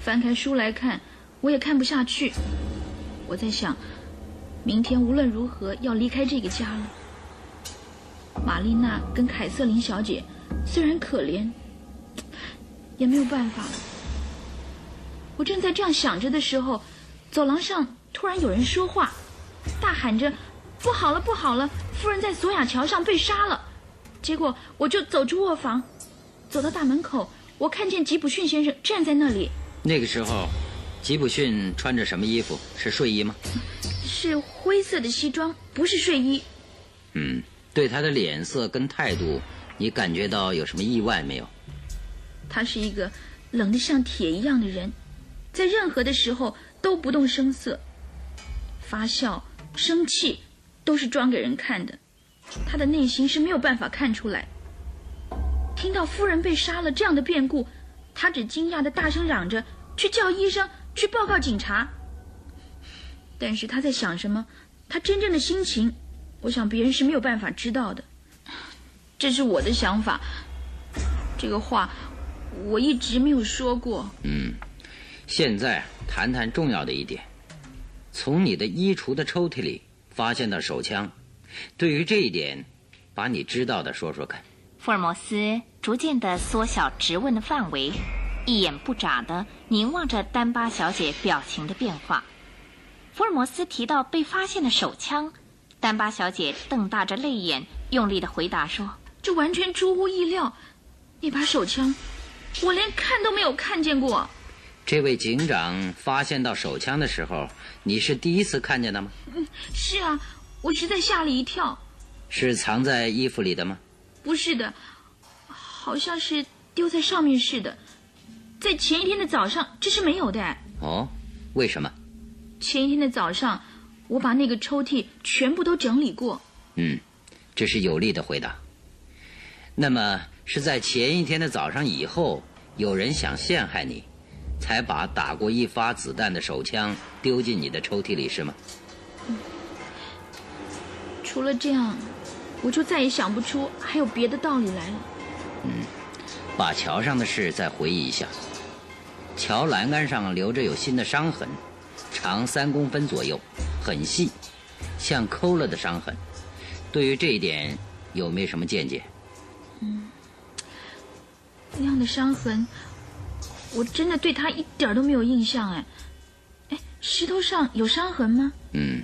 翻开书来看，我也看不下去。我在想。明天无论如何要离开这个家了。玛丽娜跟凯瑟琳小姐虽然可怜，也没有办法了。我正在这样想着的时候，走廊上突然有人说话，大喊着：“不好了，不好了！夫人在索雅桥上被杀了！”结果我就走出卧房，走到大门口，我看见吉普逊先生站在那里。那个时候，吉普逊穿着什么衣服？是睡衣吗？是灰色的西装，不是睡衣。嗯，对他的脸色跟态度，你感觉到有什么意外没有？他是一个冷得像铁一样的人，在任何的时候都不动声色。发笑、生气、都是装给人看的，他的内心是没有办法看出来。听到夫人被杀了这样的变故，他只惊讶的大声嚷着去叫医生，去报告警察。但是他在想什么？他真正的心情，我想别人是没有办法知道的。这是我的想法。这个话我一直没有说过。嗯，现在谈谈重要的一点。从你的衣橱的抽屉里发现的手枪，对于这一点，把你知道的说说看。福尔摩斯逐渐地缩小质问的范围，一眼不眨地凝望着丹巴小姐表情的变化。福尔摩斯提到被发现的手枪，丹巴小姐瞪大着泪眼，用力地回答说：“这完全出乎意料，那把手枪，我连看都没有看见过。”这位警长发现到手枪的时候，你是第一次看见的吗？嗯，是啊，我实在吓了一跳。是藏在衣服里的吗？不是的，好像是丢在上面似的。在前一天的早上，这是没有的。哦，为什么？前一天的早上，我把那个抽屉全部都整理过。嗯，这是有力的回答。那么是在前一天的早上以后，有人想陷害你，才把打过一发子弹的手枪丢进你的抽屉里，是吗？嗯。除了这样，我就再也想不出还有别的道理来了。嗯，把桥上的事再回忆一下。桥栏杆上留着有新的伤痕。长三公分左右，很细，像抠了的伤痕。对于这一点，有没有什么见解？嗯，那样的伤痕，我真的对他一点都没有印象哎。哎，石头上有伤痕吗？嗯。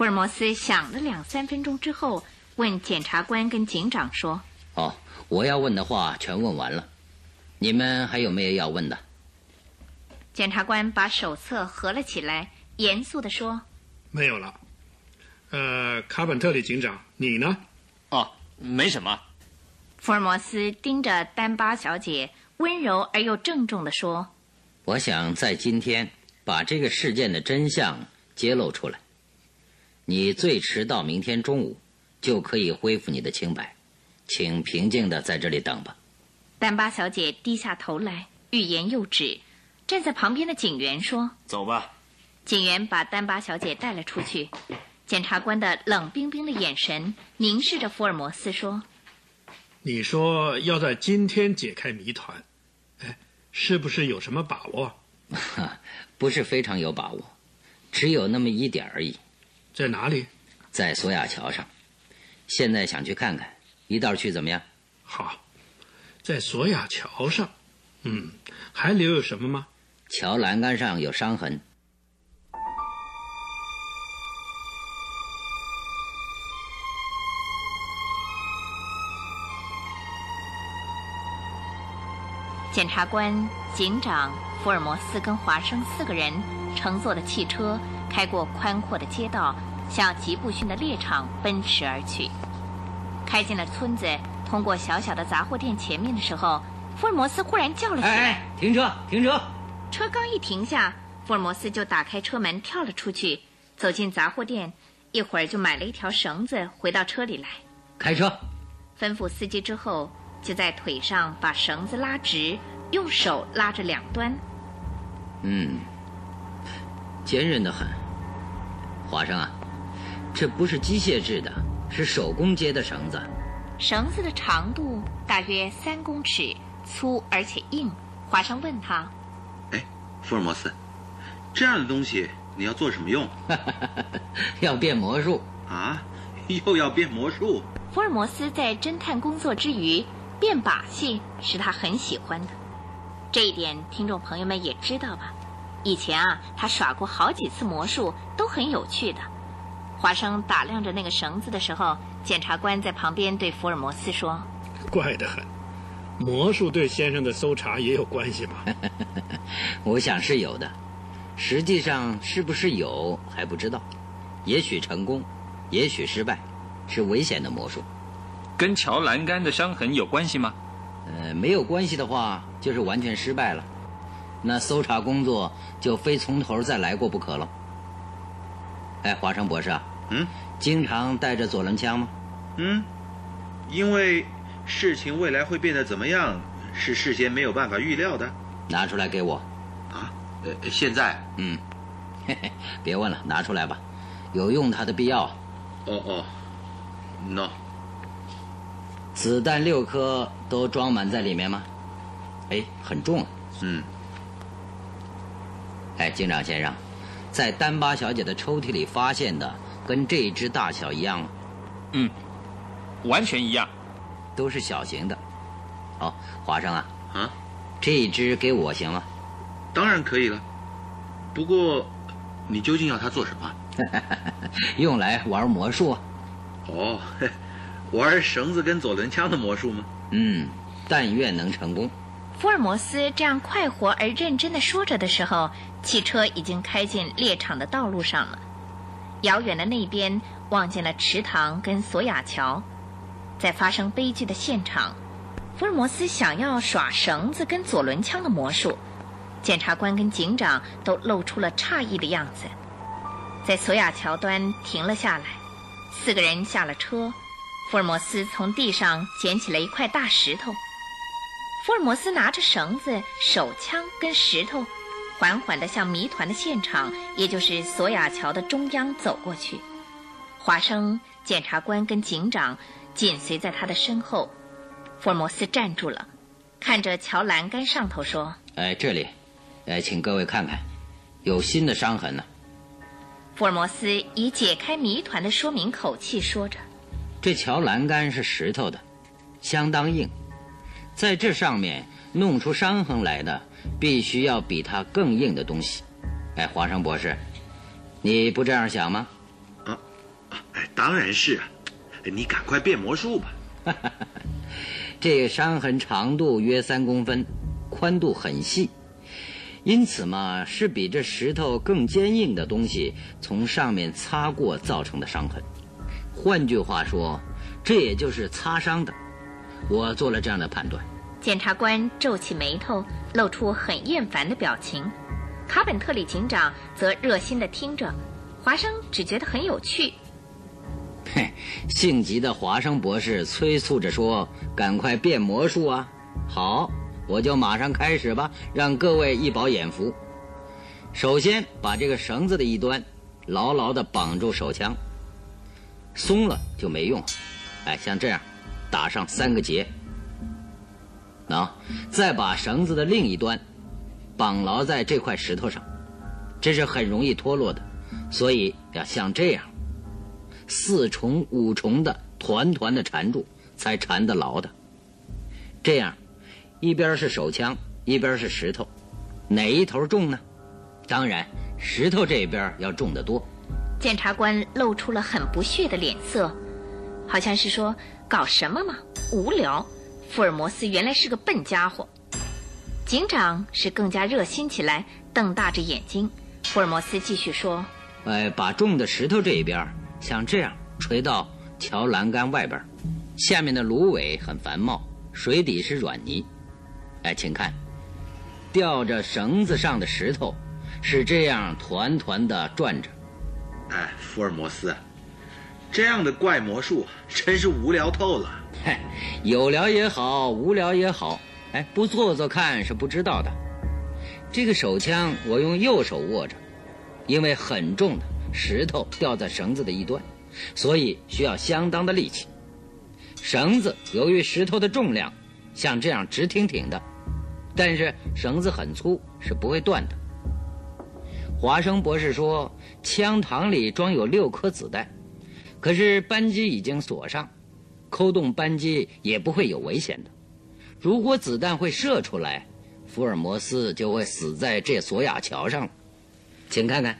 福尔摩斯想了两三分钟之后，问检察官跟警长说：“哦，我要问的话全问完了，你们还有没有要问的？”检察官把手册合了起来，严肃地说：“没有了。呃，卡本特里警长，你呢？哦，没什么。”福尔摩斯盯着丹巴小姐，温柔而又郑重地说：“我想在今天把这个事件的真相揭露出来。你最迟到明天中午就可以恢复你的清白，请平静的在这里等吧。”丹巴小姐低下头来，欲言又止。站在旁边的警员说：“走吧。”警员把丹巴小姐带了出去。检察官的冷冰冰的眼神凝视着福尔摩斯说：“你说要在今天解开谜团，哎，是不是有什么把握？”“ 不是非常有把握，只有那么一点而已。”“在哪里？”“在索亚桥上。现在想去看看，一道去怎么样？”“好，在索亚桥上。嗯，还留有什么吗？”桥栏杆上有伤痕。检察官、警长、福尔摩斯跟华生四个人乘坐的汽车开过宽阔的街道，向吉布逊的猎场奔驰而去。开进了村子，通过小小的杂货店前面的时候，福尔摩斯忽然叫了起来：“停车！停车！”车刚一停下，福尔摩斯就打开车门跳了出去，走进杂货店，一会儿就买了一条绳子回到车里来。开车，吩咐司机之后，就在腿上把绳子拉直，用手拉着两端。嗯，坚韧的很。华生啊，这不是机械制的，是手工接的绳子。绳子的长度大约三公尺，粗而且硬。华生问他。福尔摩斯，这样的东西你要做什么用？要变魔术啊！又要变魔术。福尔摩斯在侦探工作之余变把戏是他很喜欢的，这一点听众朋友们也知道吧？以前啊，他耍过好几次魔术，都很有趣的。华生打量着那个绳子的时候，检察官在旁边对福尔摩斯说：“怪得很。”魔术对先生的搜查也有关系吧？我想是有的，实际上是不是有还不知道，也许成功，也许失败，是危险的魔术。跟桥栏杆的伤痕有关系吗？呃，没有关系的话，就是完全失败了，那搜查工作就非从头再来过不可了。哎，华生博士啊，嗯，经常带着左轮枪吗？嗯，因为事情未来会变得怎么样，是事先没有办法预料的。拿出来给我。啊，呃，现在？嗯，嘿嘿，别问了，拿出来吧，有用它的必要。哦哦，no。子弹六颗都装满在里面吗？哎，很重啊。嗯。哎，警长先生，在丹巴小姐的抽屉里发现的，跟这一只大小一样吗？嗯，完全一样，都是小型的。哦，华生啊，啊，这一只给我行吗？当然可以了。不过，你究竟要它做什么？用来玩魔术。哦，玩绳子跟左轮枪的魔术吗？嗯，但愿能成功。福尔摩斯这样快活而认真的说着的时候，汽车已经开进猎场的道路上了。遥远的那边望见了池塘跟索亚桥，在发生悲剧的现场，福尔摩斯想要耍绳子跟左轮枪的魔术，检察官跟警长都露出了诧异的样子。在索亚桥端停了下来，四个人下了车，福尔摩斯从地上捡起了一块大石头。福尔摩斯拿着绳子、手枪跟石头，缓缓地向谜团的现场，也就是索雅桥的中央走过去。华生、检察官跟警长紧随在他的身后。福尔摩斯站住了，看着桥栏杆上头说：“哎，这里，哎，请各位看看，有新的伤痕呢。”福尔摩斯以解开谜团的说明口气说着：“这桥栏杆是石头的，相当硬。”在这上面弄出伤痕来的，必须要比它更硬的东西。哎，华生博士，你不这样想吗？啊，哎，当然是啊。你赶快变魔术吧。这个伤痕长度约三公分，宽度很细，因此嘛，是比这石头更坚硬的东西从上面擦过造成的伤痕。换句话说，这也就是擦伤的。我做了这样的判断。检察官皱起眉头，露出很厌烦的表情。卡本特里警长则热心地听着，华生只觉得很有趣。嘿，性急的华生博士催促着说：“赶快变魔术啊！”好，我就马上开始吧，让各位一饱眼福。首先，把这个绳子的一端牢牢地绑住手枪，松了就没用。哎，像这样。打上三个结，啊，再把绳子的另一端绑牢在这块石头上，这是很容易脱落的，所以要像这样，四重五重的团团的缠住，才缠得牢的。这样，一边是手枪，一边是石头，哪一头重呢？当然，石头这边要重得多。检察官露出了很不屑的脸色，好像是说。搞什么嘛？无聊！福尔摩斯原来是个笨家伙。警长是更加热心起来，瞪大着眼睛。福尔摩斯继续说：“哎，把重的石头这一边像这样垂到桥栏杆外边，下面的芦苇很繁茂，水底是软泥。哎，请看，吊着绳子上的石头是这样团团的转着。哎，福尔摩斯。”这样的怪魔术真是无聊透了。嗨，有聊也好，无聊也好，哎，不做做看是不知道的。这个手枪我用右手握着，因为很重的石头吊在绳子的一端，所以需要相当的力气。绳子由于石头的重量，像这样直挺挺的，但是绳子很粗，是不会断的。华生博士说，枪膛里装有六颗子弹。可是扳机已经锁上，扣动扳机也不会有危险的。如果子弹会射出来，福尔摩斯就会死在这索亚桥上了。请看看，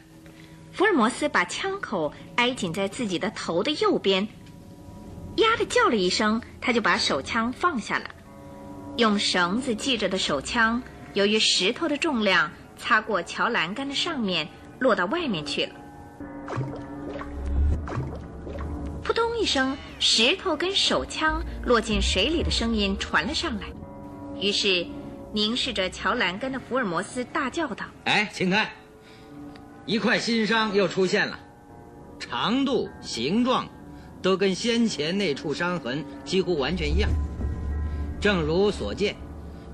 福尔摩斯把枪口挨紧在自己的头的右边，呀的叫了一声，他就把手枪放下了。用绳子系着的手枪，由于石头的重量，擦过桥栏杆的上面，落到外面去了。扑通一声，石头跟手枪落进水里的声音传了上来。于是，凝视着桥栏杆的福尔摩斯大叫道：“哎，请看，一块新伤又出现了。长度、形状，都跟先前那处伤痕几乎完全一样。正如所见，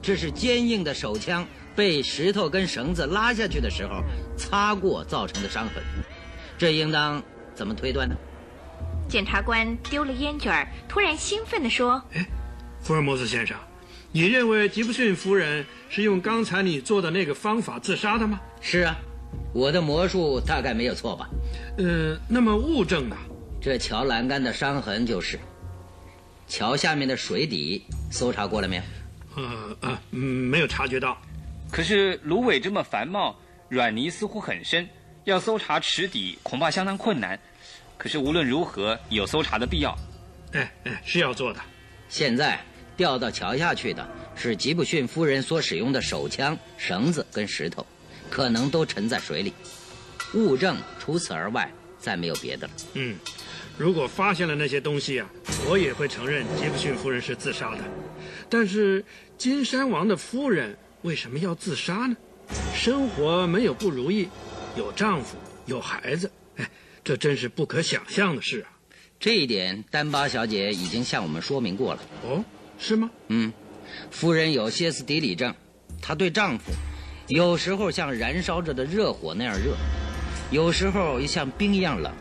这是坚硬的手枪被石头跟绳子拉下去的时候擦过造成的伤痕。这应当怎么推断呢？检察官丢了烟卷儿，突然兴奋地说：“哎，福尔摩斯先生，你认为吉布逊夫人是用刚才你做的那个方法自杀的吗？”“是啊，我的魔术大概没有错吧？”“呃，那么物证呢？”“这桥栏杆的伤痕就是。桥下面的水底搜查过了没有？”“呃呃，没有察觉到。可是芦苇这么繁茂，软泥似乎很深。”要搜查池底恐怕相当困难，可是无论如何有搜查的必要。哎哎，是要做的。现在掉到桥下去的是吉布逊夫人所使用的手枪、绳子跟石头，可能都沉在水里。物证除此而外再没有别的了。嗯，如果发现了那些东西啊，我也会承认吉布逊夫人是自杀的。但是金山王的夫人为什么要自杀呢？生活没有不如意。有丈夫，有孩子，哎，这真是不可想象的事啊！这一点，丹巴小姐已经向我们说明过了。哦，是吗？嗯，夫人有歇斯底里症，她对丈夫，有时候像燃烧着的热火那样热，有时候又像冰一样冷。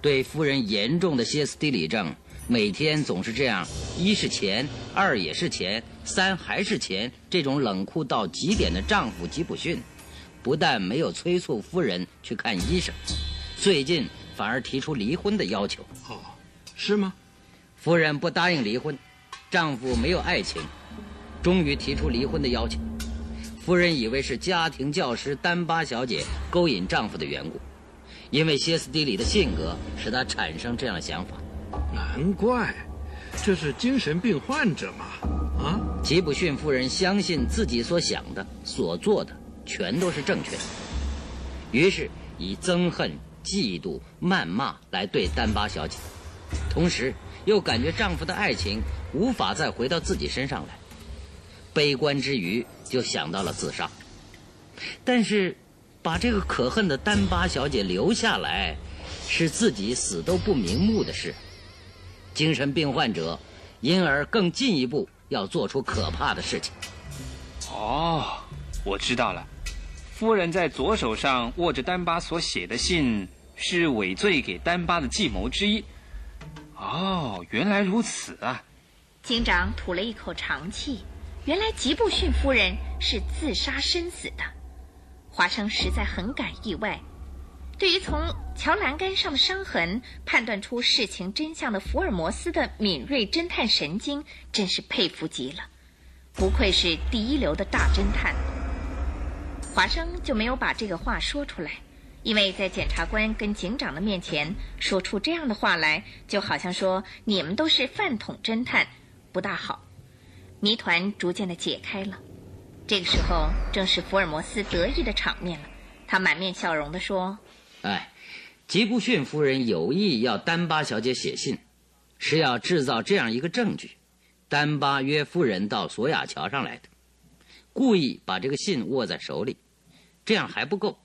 对夫人严重的歇斯底里症，每天总是这样：一是钱，二也是钱，三还是钱。这种冷酷到极点的丈夫吉普逊。不但没有催促夫人去看医生，最近反而提出离婚的要求。哦，是吗？夫人不答应离婚，丈夫没有爱情，终于提出离婚的要求。夫人以为是家庭教师丹巴小姐勾引丈夫的缘故，因为歇斯底里的性格使她产生这样的想法。难怪，这是精神病患者嘛？啊？吉普逊夫人相信自己所想的、所做的。全都是正确的，于是以憎恨、嫉妒、谩骂来对丹巴小姐，同时又感觉丈夫的爱情无法再回到自己身上来，悲观之余就想到了自杀。但是，把这个可恨的丹巴小姐留下来，是自己死都不瞑目的事。精神病患者，因而更进一步要做出可怕的事情。哦，我知道了。夫人在左手上握着丹巴所写的信，是伪罪给丹巴的计谋之一。哦，原来如此啊！警长吐了一口长气。原来吉布逊夫人是自杀身死的。华生实在很感意外。对于从桥栏杆上的伤痕判断出事情真相的福尔摩斯的敏锐侦探神经，真是佩服极了。不愧是第一流的大侦探。华生就没有把这个话说出来，因为在检察官跟警长的面前说出这样的话来，就好像说你们都是饭桶侦探，不大好。谜团逐渐的解开了，这个时候正是福尔摩斯得意的场面了。他满面笑容的说：“哎，吉布逊夫人有意要丹巴小姐写信，是要制造这样一个证据：丹巴约夫人到索亚桥上来的，故意把这个信握在手里。”这样还不够，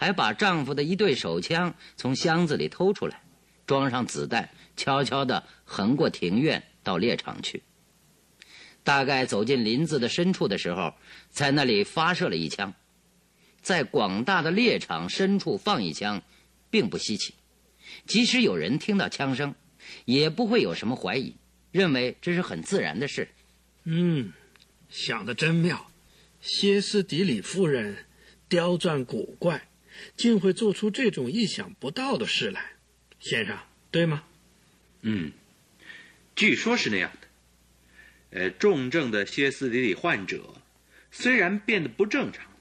还把丈夫的一对手枪从箱子里偷出来，装上子弹，悄悄地横过庭院到猎场去。大概走进林子的深处的时候，在那里发射了一枪。在广大的猎场深处放一枪，并不稀奇。即使有人听到枪声，也不会有什么怀疑，认为这是很自然的事。嗯，想的真妙，歇斯底里夫人。刁钻古怪，竟会做出这种意想不到的事来，先生，对吗？嗯，据说是那样的。呃，重症的歇斯底里患者虽然变得不正常了，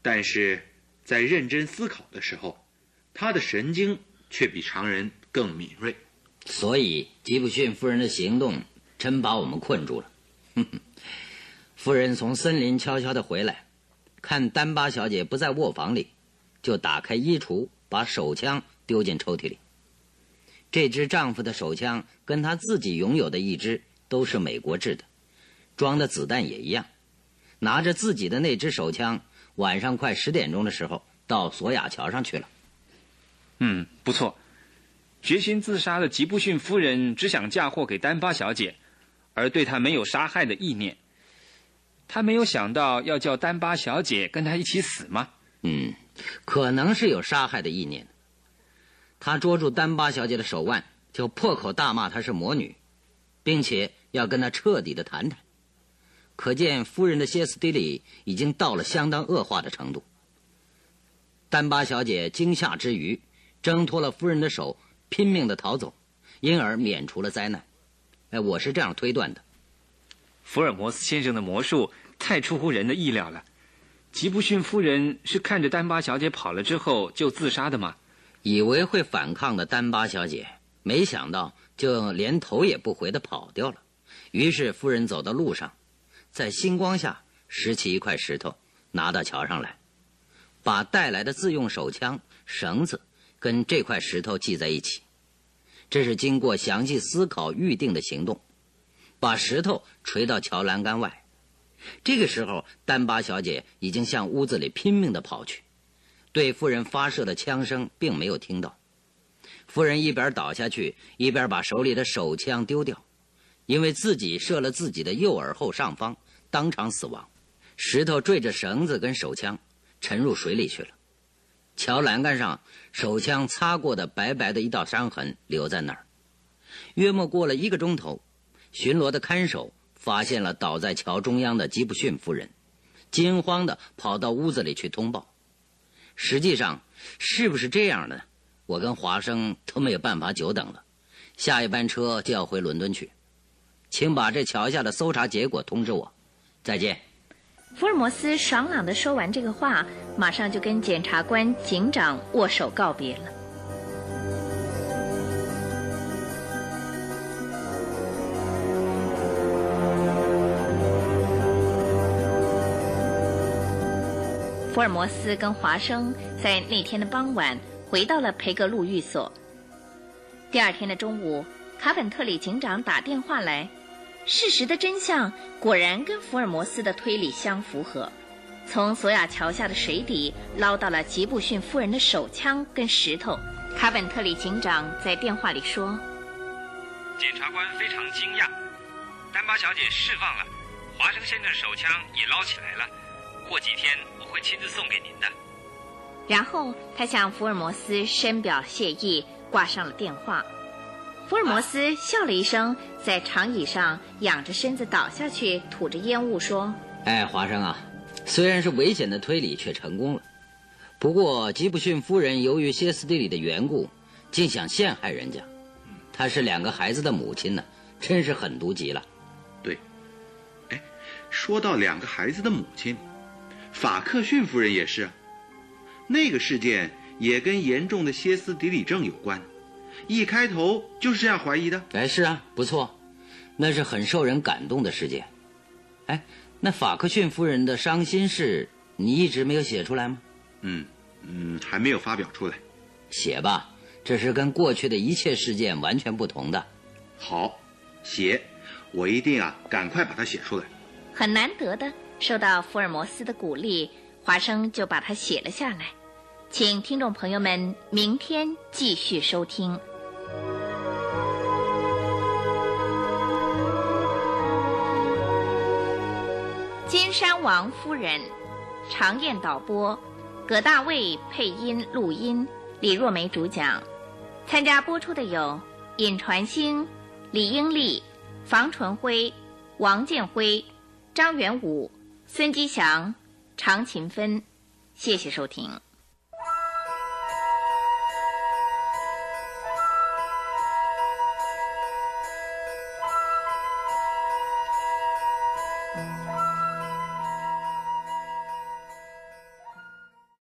但是在认真思考的时候，他的神经却比常人更敏锐。所以吉普逊夫人的行动真把我们困住了。夫人从森林悄悄地回来。看丹巴小姐不在卧房里，就打开衣橱，把手枪丢进抽屉里。这支丈夫的手枪跟他自己拥有的一支都是美国制的，装的子弹也一样。拿着自己的那支手枪，晚上快十点钟的时候到索雅桥上去了。嗯，不错。决心自杀的吉布逊夫人只想嫁祸给丹巴小姐，而对她没有杀害的意念。她没有想到要叫丹巴小姐跟她一起死吗？嗯，可能是有杀害的意念。他捉住丹巴小姐的手腕，就破口大骂她是魔女，并且要跟她彻底的谈谈。可见夫人的歇斯底里已经到了相当恶化的程度。丹巴小姐惊吓之余，挣脱了夫人的手。拼命的逃走，因而免除了灾难。哎，我是这样推断的。福尔摩斯先生的魔术太出乎人的意料了。吉布逊夫人是看着丹巴小姐跑了之后就自杀的吗？以为会反抗的丹巴小姐，没想到就连头也不回的跑掉了。于是夫人走到路上，在星光下拾起一块石头，拿到桥上来，把带来的自用手枪、绳子。跟这块石头系在一起，这是经过详细思考预定的行动。把石头垂到桥栏杆外，这个时候，丹巴小姐已经向屋子里拼命的跑去，对夫人发射的枪声并没有听到。夫人一边倒下去，一边把手里的手枪丢掉，因为自己射了自己的右耳后上方，当场死亡。石头坠着绳子跟手枪，沉入水里去了。桥栏杆上，手枪擦过的白白的一道伤痕留在那儿。约莫过了一个钟头，巡逻的看守发现了倒在桥中央的吉布逊夫人，惊慌的跑到屋子里去通报。实际上，是不是这样的，我跟华生都没有办法久等了。下一班车就要回伦敦去，请把这桥下的搜查结果通知我。再见。福尔摩斯爽朗地说完这个话，马上就跟检察官、警长握手告别了。福尔摩斯跟华生在那天的傍晚回到了培格路寓所。第二天的中午，卡本特里警长打电话来。事实的真相果然跟福尔摩斯的推理相符合，从索亚桥下的水底捞到了吉布逊夫人的手枪跟石头。卡本特里警长在电话里说：“检察官非常惊讶，丹巴小姐释放了，华生先生手枪也捞起来了。过几天会亲自送给您的。”然后他向福尔摩斯深表谢意，挂上了电话。福尔摩斯笑了一声，在长椅上仰着身子倒下去，吐着烟雾说：“哎，华生啊，虽然是危险的推理，却成功了。不过吉普逊夫人由于歇斯底里的缘故，竟想陷害人家。她是两个孩子的母亲呢，真是狠毒极了。对，哎，说到两个孩子的母亲，法克逊夫人也是。那个事件也跟严重的歇斯底里症有关。”一开头就是这样怀疑的。哎，是啊，不错，那是很受人感动的事件。哎，那法克逊夫人的伤心事，你一直没有写出来吗？嗯嗯，还没有发表出来。写吧，这是跟过去的一切事件完全不同的。好，写，我一定啊，赶快把它写出来。很难得的，受到福尔摩斯的鼓励，华生就把它写了下来。请听众朋友们明天继续收听。金山王夫人，常燕导播，葛大卫配音录音，李若梅主讲。参加播出的有尹传星、李英丽、房纯辉、王建辉、张元武、孙吉祥、常勤芬。谢谢收听。